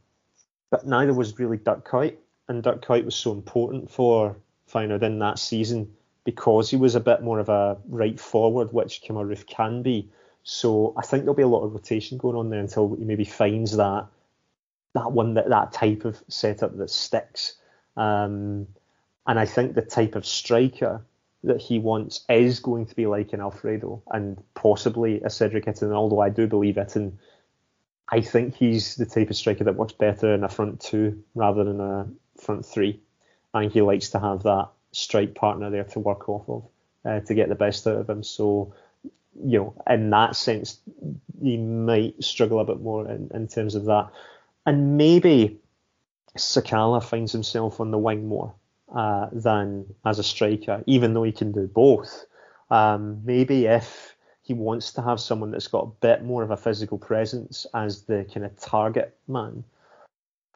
but neither was really Dirk Kuyt, and Dirk Kuyt was so important for Feyenoord in that season because he was a bit more of a right forward, which Kemar Roofe can be. So I think there'll be a lot of rotation going on there until he maybe finds that that one that that type of setup that sticks. Um, and I think the type of striker that he wants is going to be like an Alfredo and possibly a Cedric Itten. Although I do believe Itten I think he's the type of striker that works better in a front two rather than a front three. Think he likes to have that strike partner there to work off of uh, to get the best out of him. So, you know, in that sense, he might struggle a bit more in, in terms of that. And maybe Sakala finds himself on the wing more uh, than as a striker, even though he can do both. Um, maybe if he wants to have someone that's got a bit more of a physical presence as the kind of target man,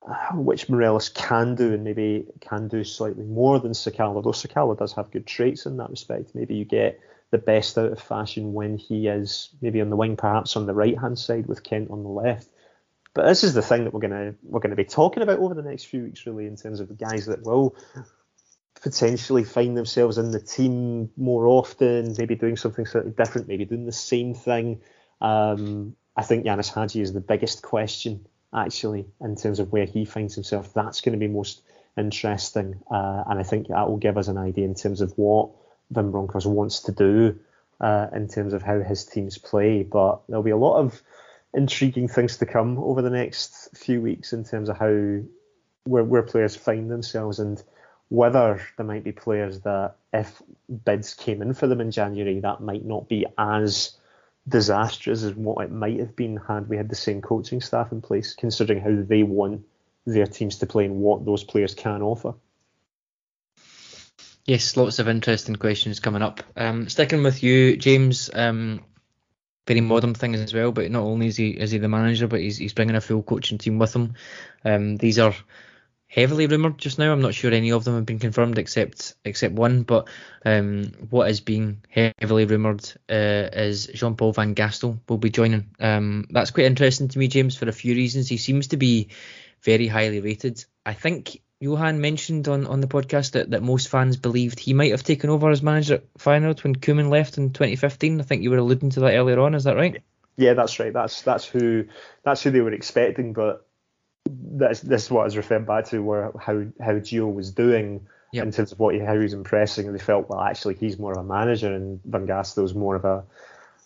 uh, which Morelos can do and maybe can do slightly more than Sakala, though Sakala does have good traits in that respect. Maybe you get the best out of fashion when he is maybe on the wing, perhaps on the right hand side with Kent on the left. But this is the thing that we're gonna we're gonna be talking about over the next few weeks, really, in terms of the guys that will potentially find themselves in the team more often, maybe doing something slightly different, maybe doing the same thing. Um, I think Ianis Hagi is the biggest question, actually, in terms of where he finds himself. That's going to be most interesting, uh, and I think that will give us an idea in terms of what Van Bronckhorst wants to do uh, in terms of how his teams play. But there'll be a lot of intriguing things to come over the next few weeks in terms of how where, where players find themselves and whether there might be players that if bids came in for them in January, that might not be as disastrous as what it might have been had we had the same coaching staff in place, considering how they want their teams to play and what those players can offer. Yes, lots of interesting questions coming up. Um, sticking with you, James. Um, very modern things as well, but not only is he is he the manager, but he's he's bringing a full coaching team with him. Um, these are heavily rumoured just now. I'm not sure any of them have been confirmed except except one. But um, what is being heavily rumoured uh, is Jean Paul Van Gastel will be joining. Um, that's quite interesting to me, James, for a few reasons. He seems to be very highly rated. I think Johan mentioned on, on the podcast that, that most fans believed he might have taken over as manager at Feyenoord when Koeman left in 2015. I think you were alluding to that earlier on. Is that right? Yeah, that's right. That's that's who that's who they were expecting, but this this is what I was referring back to where how how Gio was doing yep. in terms of what he, how he's impressing, and they felt well actually he's more of a manager and Van Gastel's more of a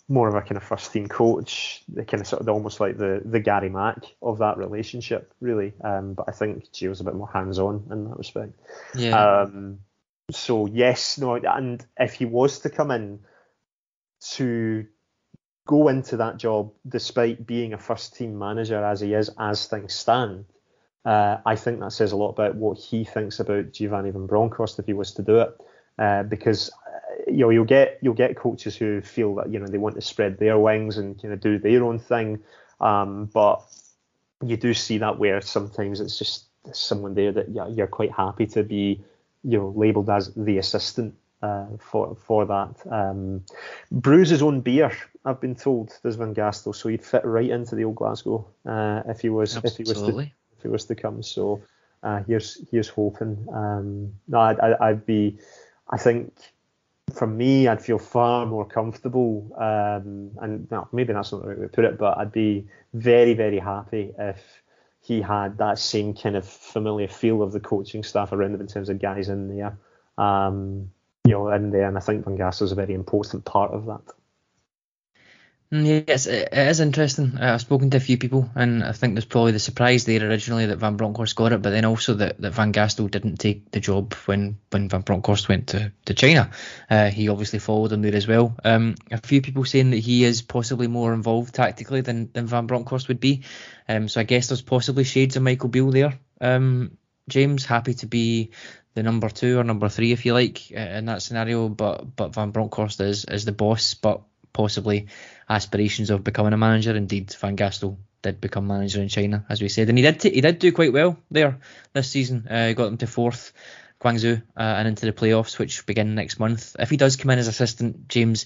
more of a kind of first team coach, the kind of sort of almost like the the Gary Mack of that relationship, really. Um, but I think Gio's a bit more hands on in that respect. Yeah. Um, so yes, no, and if he was to come in to go into that job despite being a first team manager as he is as things stand, uh, I think that says a lot about what he thinks about Giovanni Van Bronckhorst if he was to do it. Uh, because uh, you know you'll get you'll get coaches who feel that you know they want to spread their wings and kind of do their own thing, um, but you do see that where sometimes it's just someone there that you're quite happy to be you know labelled as the assistant uh, for for that. Um, brews his own beer, I've been told, does Van Gastel, so he'd fit right into the old Glasgow uh, if he was Absolutely. if he was to, if he was to come. So uh, here's here's hoping. Um, no, I'd, I'd be, I think. For me, I'd feel far more comfortable, um, and no, maybe that's not the right way to put it, but I'd be very, very happy if he had that same kind of familiar feel of the coaching staff around him in terms of guys in there, um, you know, in there. And I think Van Gastel is a very important part of that. Mm, yes, it is interesting. Uh, I've spoken to a few people, and I think there's probably the surprise there originally that Van Bronckhorst got it, but then also that, that Van Gastel didn't take the job when, when Van Bronckhorst went to, to China. Uh, he obviously followed him there as well. Um, a few people saying that he is possibly more involved tactically than, than Van Bronckhorst would be. Um, so I guess there's possibly shades of Michael Beale there. Um, James, happy to be the number two or number three, if you like, uh, in that scenario, but but Van Bronckhorst is, is the boss, but possibly aspirations of becoming a manager. Indeed, Van Gastel did become manager in China, as we said, and he did t- he did do quite well there this season. Uh, got them to fourth, Guangzhou, uh, and into the playoffs, which begin next month. If he does come in as assistant, James,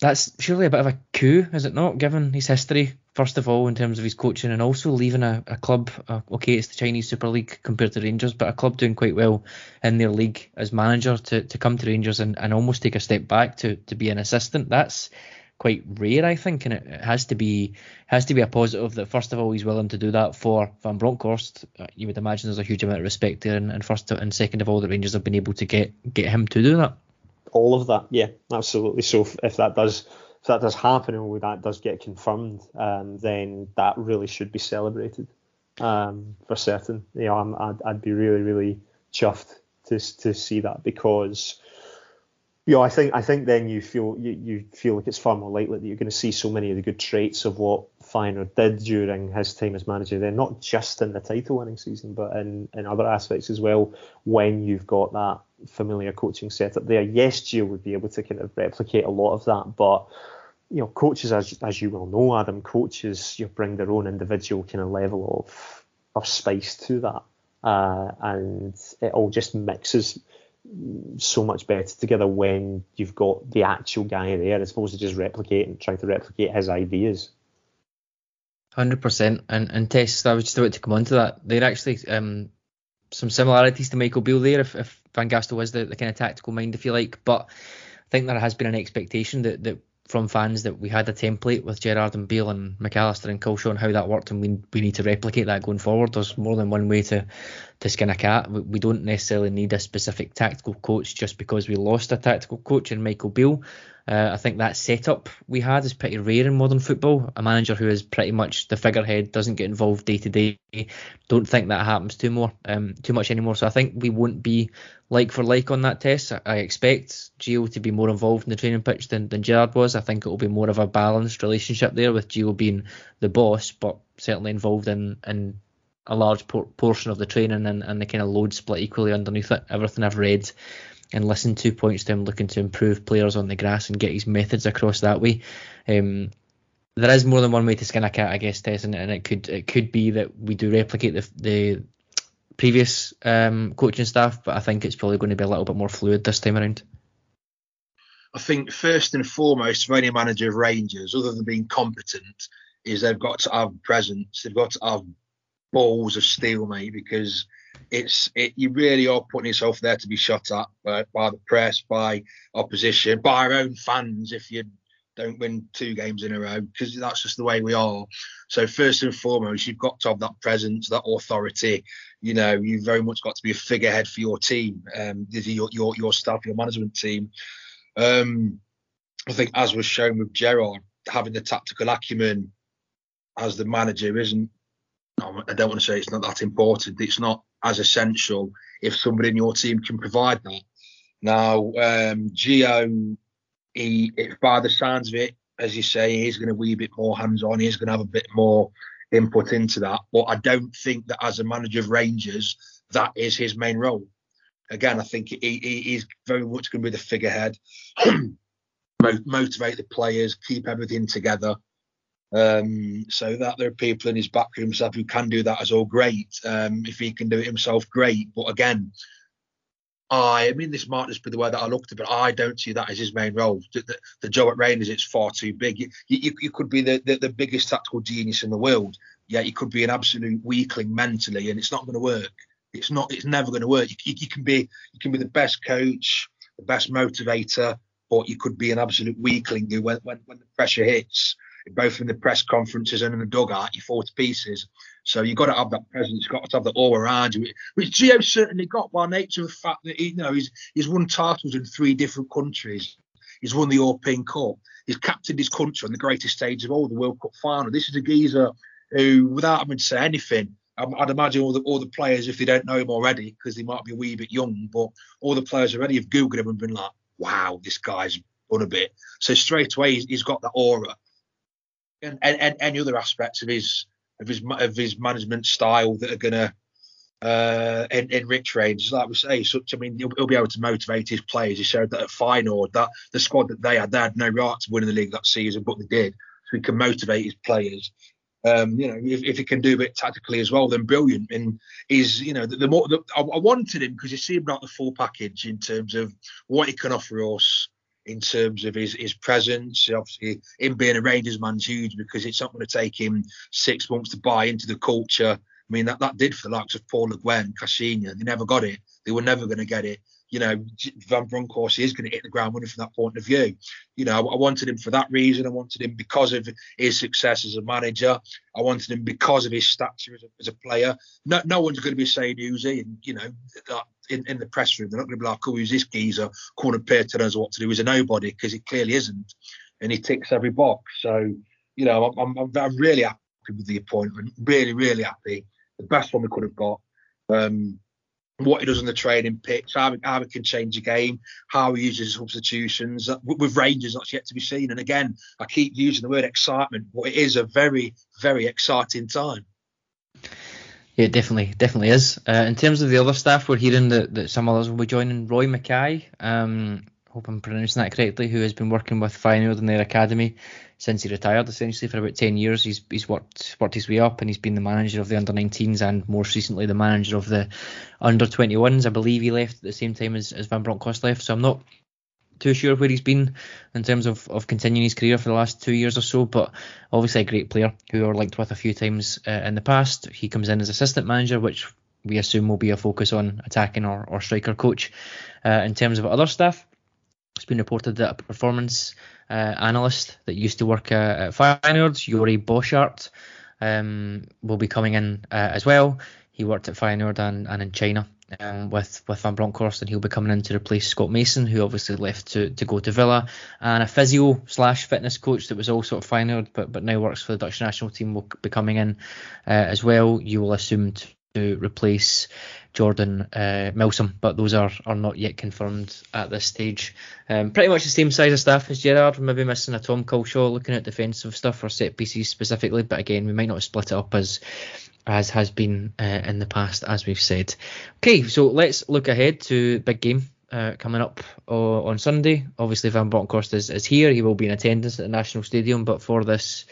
that's surely a bit of a coup, is it not? Given his history, first of all, in terms of his coaching, and also leaving a, a club. Uh, okay, it's the Chinese Super League compared to Rangers, but a club doing quite well in their league as manager to, to come to Rangers and, and almost take a step back to, to be an assistant. That's quite rare, I think, and it has to be has to be a positive that first of all he's willing to do that for Van Bronckhorst. Uh, you would imagine there's a huge amount of respect there, and, and first and second of all, the Rangers have been able to get get him to do that. All of that, yeah, absolutely. So if, if that does if that does happen and that does get confirmed, um, then that really should be celebrated um, for certain. You know, I'm, I'd, I'd be really really chuffed to to see that because you know, I think I think then you feel you, you feel like it's far more likely that you're going to see so many of the good traits of what Feyenoord did during his time as manager. Then not just in the title winning season, but in, in other aspects as well. When you've got that familiar coaching setup there, yes, Gio would be able to kind of replicate a lot of that, but you know, coaches as as you well know, Adam, coaches you bring their own individual kind of level of of spice to that, uh, and it all just mixes so much better together when you've got the actual guy there as opposed to just replicate and trying to replicate his ideas. Hundred percent, and and Tess, I was just about to come on to that. There are actually um, some similarities to Michael Beale there, if, if Van Gastel was the, the kind of tactical mind, if you like. But I think there has been an expectation that that from fans that we had a template with Gerrard and Beale and McAllister and Culshaw and how that worked, and we we need to replicate that going forward. There's more than one way to to skin a cat. We, we don't necessarily need a specific tactical coach just because we lost a tactical coach in Michael Beale. Uh, I think that setup we had is pretty rare in modern football. A manager who is pretty much the figurehead, doesn't get involved day to day. Don't think that happens too more, um, too much anymore. So I think we won't be like for like on that Tess. I, expect Gio to be more involved in the training pitch than, than Gerrard was. I think it will be more of a balanced relationship there with Gio being the boss, but certainly involved in in a large por- portion of the training and, and the kind of load split equally underneath it. Everything I've read and listen to points to him looking to improve players on the grass and get his methods across that way. Um, there is more than one way to skin a cat, I guess, Tess, and, and it could it could be that we do replicate the the previous um, coaching staff, but I think it's probably going to be a little bit more fluid this time around. I think first and foremost for any manager of Rangers, other than being competent, is they've got to have presence. They've got to have balls of steel, mate, because it's it, you really are putting yourself there to be shot at by, by the press, by opposition, by our own fans. If you don't win two games in a row because that's just the way we are. So first and foremost, you've got to have that presence, that authority. You know, you've very much got to be a figurehead for your team, um, your your your staff, your management team. Um, I think as was shown with Gerrard, having the tactical acumen as the manager isn't. I don't want to say it's not that important. It's not as essential if somebody in your team can provide that. Now, um, Gio he, if by the sounds of it, as you say, he's going to be a bit more hands on. He's going to have a bit more input into that. But I don't think that as a manager of Rangers, that is his main role. Again, I think he, he, he's very much going to be the figurehead, motivate the players, keep everything together. Um, so that there are people in his back himself who can do that as all great. Um, if he can do it himself, great. But again, I, I mean, this might just be the way that I looked at it, but I don't see that as his main role. The, the, the job at Rangers, it's far too big. You, you, you could be the, the, the, biggest tactical genius in the world, yet you could be an absolute weakling mentally, and it's not going to work. It's not. It's never going to work. You, you, you, can be you can be the best coach, the best motivator, but you could be an absolute weakling who, when, when, when the pressure hits, both in the press conferences and in the dugout, you fall to pieces. So you've got to have that presence, you've got to have the all around you, which Gio certainly got by nature of the fact that he, you know he's he's won titles in three different countries. He's won the European Cup. He's captained his country on the greatest stage of all, the World Cup final. This is a geezer who, without having to say anything, I'd imagine all the all the players, if they don't know him already, because they might be a wee bit young, but all the players already have googled him and been like, "Wow, this guy's done a bit." So straight away, he's, he's got that aura and, and, any other aspects of his of his of his management style that are going to uh, enrich Reigns. Like we say, such I mean, he'll, he'll, be able to motivate his players. He showed that at Feyenoord, that the squad that they had, they had no right to win in the league that season, but they did. So he can motivate his players. Um, you know, if, if he can do a bit tactically as well, then brilliant. And he's, you know, the, the more the, I, I wanted him because he seemed like the full package in terms of what he can offer us in terms of his, his presence. Obviously, him being a Rangers man's huge because it's not going to take him six months to buy into the culture. I mean, that, that did for the likes of Paul Le Guen, Caixinha. They never got it. They were never going to get it. You know, Van Bronckhorst is going to hit the ground running from that point of view. You know, I, wanted him for that reason. I wanted him because of his success as a manager. I wanted him because of his stature as a, as a player. No, no one's going to be saying Uzi, and you know in, in the press room. They're not going to be like, oh, who's this geezer? Corner Pear telling us what to do. He's a nobody because he clearly isn't. And he ticks every box. So, you know, I'm, I'm, I'm really happy with the appointment. Really, really happy. The best one we could have got. Um, what he does on the training pitch, how, how he can change a game, how he uses substitutions. With Rangers, that's yet to be seen. And again, I keep using the word excitement, but it is a very, very exciting time. Yeah, it definitely, definitely is. Uh, in terms of the other staff, we're hearing that, that some others will be joining. Roy Makaay, um, hope I'm pronouncing that correctly, who has been working with Feyenoord in their academy since he retired, essentially for about 10 years. He's he's worked worked his way up, and he's been the manager of the under 19s and most recently the manager of the under 21s. I believe he left at the same time as, as Van Bronckhorst left, so I'm not too sure where he's been in terms of, of continuing his career for the last two years or so, but obviously a great player who are linked with a few times uh, in the past. He comes in as assistant manager, which we assume will be a focus on attacking or, or striker coach. Uh, in terms of other staff, it's been reported that a performance uh, analyst that used to work uh, at Feyenoord, Yuri Boschart, um, will be coming in uh, as well. He worked at Feyenoord and, and in China um, with with Van Bronckhorst, and he'll be coming in to replace Scott Mason, who obviously left to, to go to Villa, and a physio slash fitness coach that was also at Feyenoord, but but now works for the Dutch national team will be coming in uh, as well. You will assume to replace Jordan uh, Milsom, but those are, are not yet confirmed at this stage. Um, pretty much the same size of staff as Gerrard, maybe missing a Tom Culshaw looking at defensive stuff or set pieces specifically, but again, we might not split it up as as has been uh, in the past, as we've said. Okay, so let's look ahead to the big game uh, coming up uh, on Sunday. Obviously, Van Bronckhorst is, is here. He will be in attendance at the National Stadium, but for this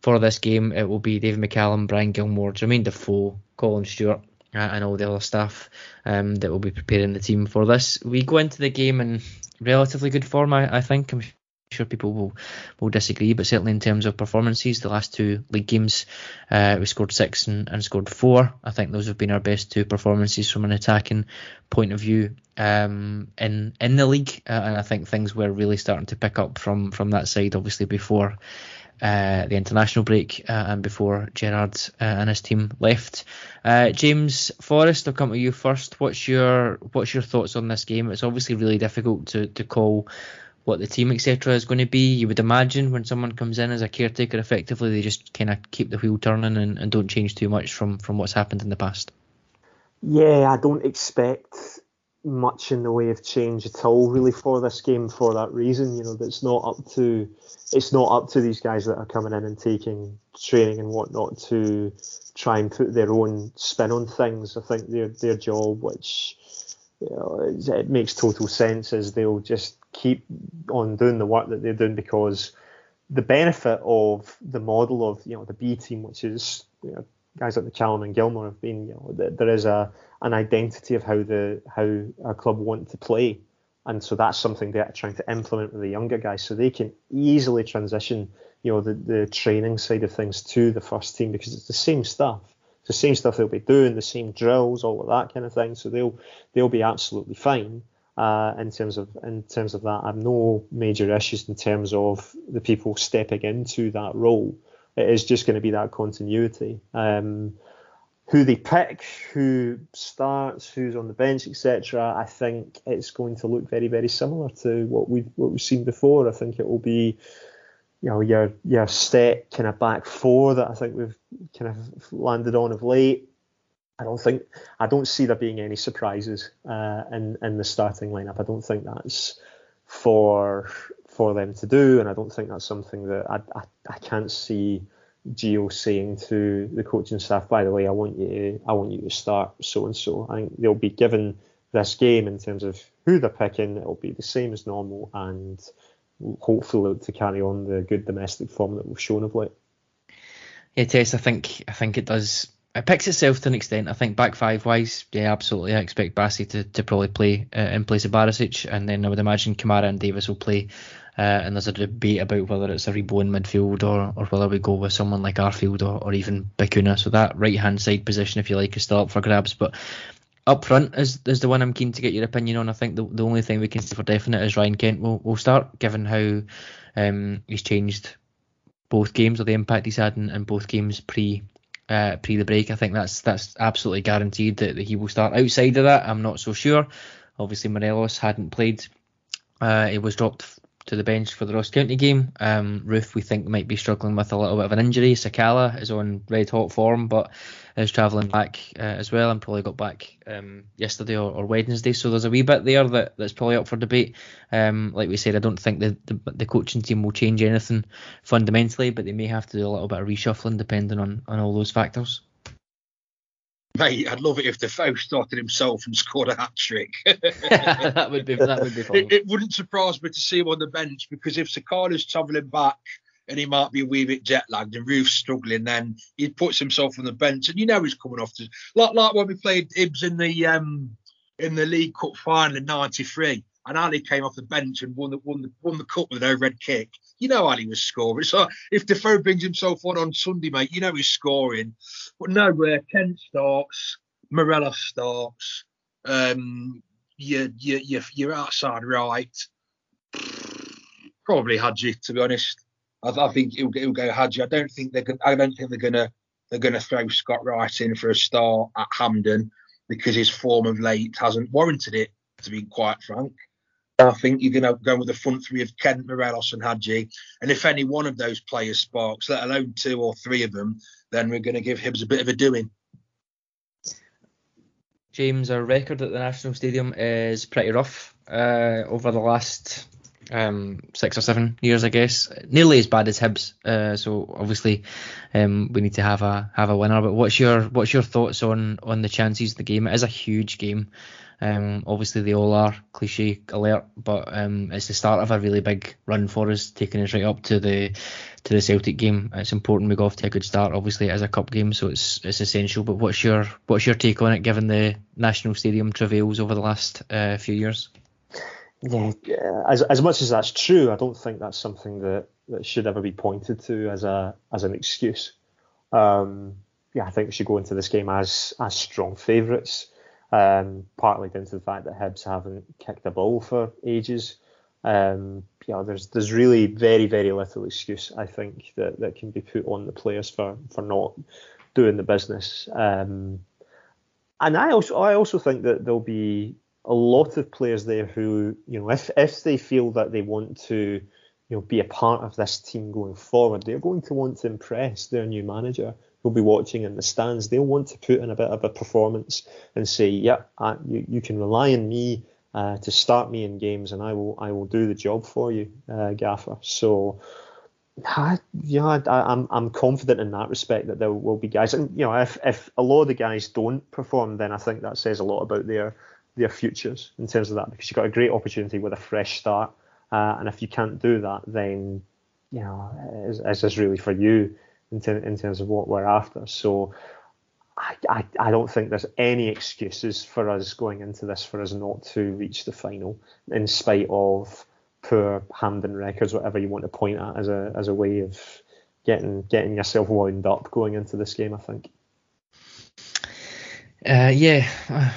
for this game, it will be David McCallum, Brian Gilmour, Jermaine Defoe, Colin Stewart, uh, and all the other staff um, that will be preparing the team for this. We go into the game in relatively good form, I, I think. I'm sure people will will disagree, but certainly in terms of performances, the last two league games, uh, we scored six and, and scored four. I think those have been our best two performances from an attacking point of view um, in in the league, uh, and I think things were really starting to pick up from from that side. Obviously before uh, the international break uh, and before Gerrard uh, and his team left. Uh, James Forrest, I'll come to you first. What's your what's your thoughts on this game? It's obviously really difficult to, to call what the team etc is going to be. You would imagine when someone comes in as a caretaker, effectively they just kind of keep the wheel turning and, and don't change too much from from what's happened in the past. Yeah, I don't expect much in the way of change at all really for this game for that reason. You know, that's not up to it's not up to these guys that are coming in and taking training and whatnot to try and put their own spin on things. I think their their job, which you know, it makes total sense, is they'll just keep on doing the work that they're doing because the benefit of the model of you know the B team, which is you know, guys like the Callum and Gilmour have been, you know, there is a an identity of how the how our club want to play, and so that's something they're trying to implement with the younger guys, so they can easily transition, you know, the the training side of things to the first team because it's the same stuff. It's the same stuff they'll be doing, the same drills, all of that kind of thing. So they'll they'll be absolutely fine. Uh, in terms of in terms of that, I have no major issues in terms of the people stepping into that role. It is just going to be that continuity. Um, who they pick, who starts, who's on the bench, etc. I think it's going to look very, very similar to what we what we've seen before. I think it will be, you know, your your set kind of back four that I think we've kind of landed on of late. I don't think I don't see there being any surprises uh, in in the starting lineup. I don't think that's for for them to do, and I don't think that's something that I I, I can't see Gio saying to the coaching staff, by the way, I want you to, I want you to start so and so. I think they'll be given this game in terms of who they're picking. It'll be the same as normal, and hopefully to carry on the good domestic form that we've shown of late. Yeah, Tess, I think I think it does. It picks itself to an extent. I think back five wise, yeah, absolutely. I expect Bassey to, to probably play uh, in place of Barisic, and then I would imagine Kamara and Davis will play uh, and there's a debate about whether it's a Aribo in midfield or, or whether we go with someone like Arfield or, or even Bacuna. So that right hand side position, if you like, is still up for grabs. But up front is, is the one I'm keen to get your opinion on. I think the, the only thing we can say for definite is Ryan Kent will, will start, given how um, he's changed both games or the impact he's had in, in both games pre uh, pre the break. I think that's that's absolutely guaranteed that, that he will start. Outside of that, I'm not so sure. Obviously, Morelos hadn't played. Uh, he was dropped to the bench for the Ross County game. Um, Roofe, we think, might be struggling with a little bit of an injury. Sakala is on red hot form, but is travelling back uh, as well and probably got back um, yesterday or, or, Wednesday. So there's a wee bit there that, that's probably up for debate. Um, like we said, I don't think the, the, the coaching team will change anything fundamentally, but they may have to do a little bit of reshuffling depending on, on all those factors. Mate, I'd love it if Defoe started himself and scored a hat trick. that would be that would be fun. It, it, wouldn't surprise me to see him on the bench because if Sakala's travelling back and he might be a wee bit jet lagged and Roofe's struggling, then he puts himself on the bench and you know he's coming off to like like when we played Ibs in the um in the League Cup final in '93 and Ally came off the bench and won the won the won the cup with no red kick. You know Ally was scoring. So if Defoe brings himself on on Sunday, mate, you know he's scoring. But no, where Kent starts, Morelos starts, um, you you you you're outside right. Probably Hagi, to be honest. I, I think he'll, he'll go Hagi. I don't think they're gonna, I don't think they're gonna they're gonna throw Scott Wright in for a start at Hampden because his form of late hasn't warranted it. To be quite frank. I think you're going to go with the front three of Kent, Morelos, and Hagi. And if any one of those players sparks, let alone two or three of them, then we're going to give Hibs a bit of a doing. James, our record at the National Stadium is pretty rough uh, over the last um, six or seven years, I guess. Nearly as bad as Hibs. Uh, so obviously, um, we need to have a have a winner. But what's your what's your thoughts on on the chances of the game? It is a huge game. Um, obviously, they all are cliche alert, but um, it's the start of a really big run for us, taking us right up to the to the Celtic game. It's important we go off to a good start. Obviously, it is a cup game, so it's it's essential. But what's your what's your take on it, given the national stadium travails over the last uh, few years? Yeah, as as much as that's true, I don't think that's something that, that should ever be pointed to as a as an excuse. Um, yeah, I think we should go into this game as as strong favourites. Um, partly down to the fact that Hibs haven't kicked a ball for ages. Um, there's there's really very very little excuse I think that, that can be put on the players for, for not doing the business. Um, and I also I also think that there'll be a lot of players there who you know if if they feel that they want to you know be a part of this team going forward, they're going to want to impress their new manager who'll be watching in the stands. They'll want to put in a bit of a performance and say, yeah, you you can rely on me uh, to start me in games, and I will I will do the job for you, uh, Gaffer. So. I, yeah, I, I'm I'm confident in that respect that there will be guys, and you know, if if a lot of the guys don't perform, then I think that says a lot about their their futures in terms of that because you've got a great opportunity with a fresh start, uh, and if you can't do that, then you know, is, is this really for you in, ter- in terms of what we're after? So I, I, I don't think there's any excuses for us going into this for us not to reach the final, in spite of poor Hampden records, whatever you want to point at as a as a way of getting getting yourself wound up going into this game. I think. Uh, yeah,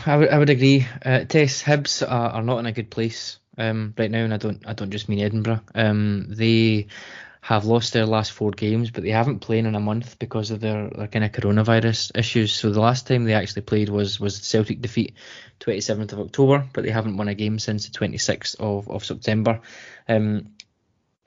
I would I would agree. Uh, Tess Hibs are, are not in a good place um, right now, and I don't I don't just mean Edinburgh. Um, they have lost their last four games, but they haven't played in a month because of their, their kind of coronavirus issues. So the last time they actually played was was Celtic defeat 27th of October, but they haven't won a game since the 26th of, of September. Um,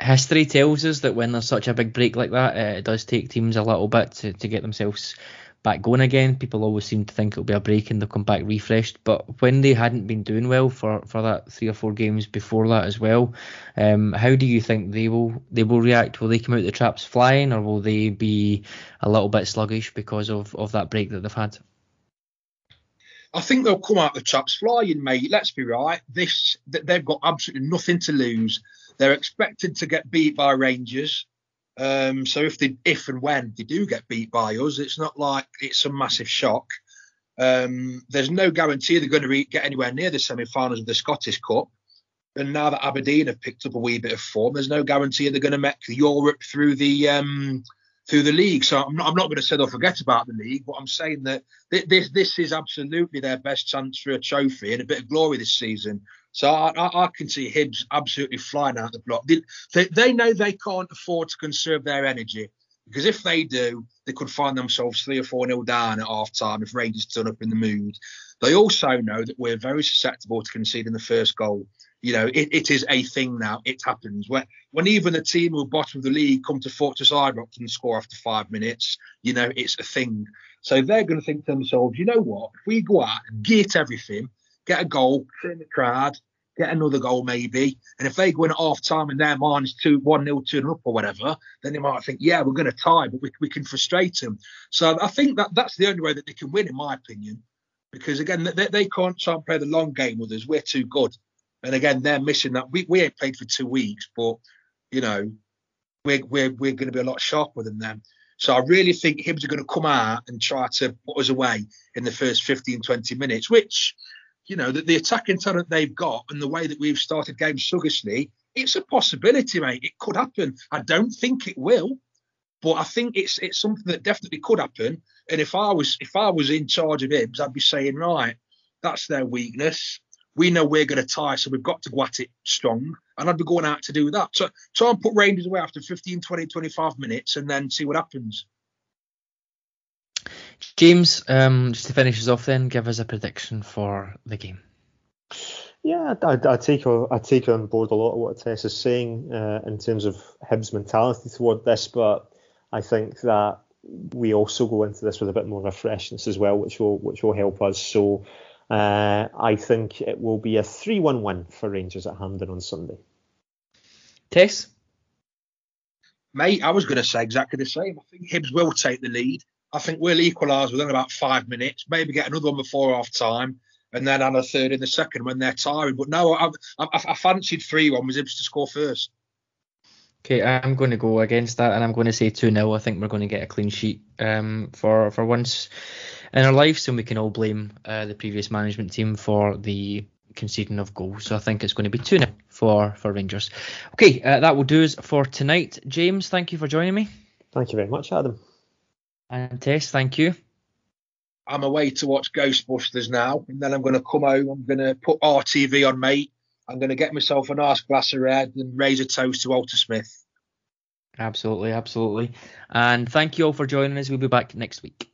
history tells us that when there's such a big break like that, uh, it does take teams a little bit to, to get themselves back going again. People always seem to think it'll be a break and they'll come back refreshed. But when they hadn't been doing well for, for that three or four games before that as well, um, how do you think they will they will react? Will they come out the traps flying, or will they be a little bit sluggish because of, of that break that they've had? I think they'll come out the traps flying, mate. Let's be right. This they've got absolutely nothing to lose. They're expected to get beat by Rangers. Um, so if they, if and when they do get beat by us, it's not like it's a massive shock. Um, there's no guarantee they're going to re- get anywhere near the semi-finals of the Scottish Cup. And now that Aberdeen have picked up a wee bit of form, there's no guarantee they're going to make Europe through the um, through the league. So I'm not, I'm not going to say they'll forget about the league, but I'm saying that this this is absolutely their best chance for a trophy and a bit of glory this season. So I, I, I can see Hibs absolutely flying out the block. They, they, they know they can't afford to conserve their energy because if they do, they could find themselves three or four nil down at half time if Rangers turn up in the mood. They also know that we're very susceptible to conceding the first goal. You know, it, it is a thing now. It happens. When, when even a team who are bottom of the league come to Fortress Ibrox and score after five minutes, you know, it's a thing. So they're going to think to themselves, you know what? If we go out, get everything, get a goal, turn the crowd, get another goal maybe. And if they go in at half time and their mind is 2 1 0 2 up or whatever, then they might think, yeah, we're going to tie, but we, we can frustrate them. So I think that that's the only way that they can win, in my opinion. Because again, they, they can't try and play the long game with us. We're too good. And again, they're missing that. We, we ain't played for two weeks, but, you know, we're, we're, we're going to be a lot sharper than them. So I really think Hibs are going to come out and try to put us away in the first 15, 20 minutes, which you know, the, the attacking talent they've got and the way that we've started games sluggishly, it's a possibility, mate. It could happen. I don't think it will, but I think it's it's something that definitely could happen. And if I was if I was in charge of Hibs, I'd be saying, right, that's their weakness. We know we're going to tie, so we've got to go at it strong. And I'd be going out to do that. So try and put Rangers away after 15, 20, 25 minutes and then see what happens. James, um, just to finish us off, then give us a prediction for the game. Yeah, I, I take I take on board a lot of what Tess is saying uh, in terms of Hibs' mentality toward this, but I think that we also go into this with a bit more of a freshness as well, which will which will help us. So uh, I think it will be a three-one win for Rangers at Hampden on Sunday. Tess, mate, I was going to say exactly the same. I think Hibs will take the lead. I think we'll equalise within about five minutes, maybe get another one before half time, and then add a third in the second when they're tiring. But no, I, I, I fancied 3 1 was Ibs to score first. Okay, I'm going to go against that, and I'm going to say 2 0. I think we're going to get a clean sheet um, for, for once in our lives, and we can all blame uh, the previous management team for the conceding of goals. So I think it's going to be 2 0 for, for Rangers. Okay, uh, that will do us for tonight. James, thank you for joining me. Thank you very much, Adam. And Tess, thank you. I'm away to watch Ghostbusters now, and then I'm going to come home. I'm going to put RTV on, mate. I'm going to get myself a nice glass of red and raise a toast to Walter Smith. Absolutely, absolutely. And thank you all for joining us. We'll be back next week.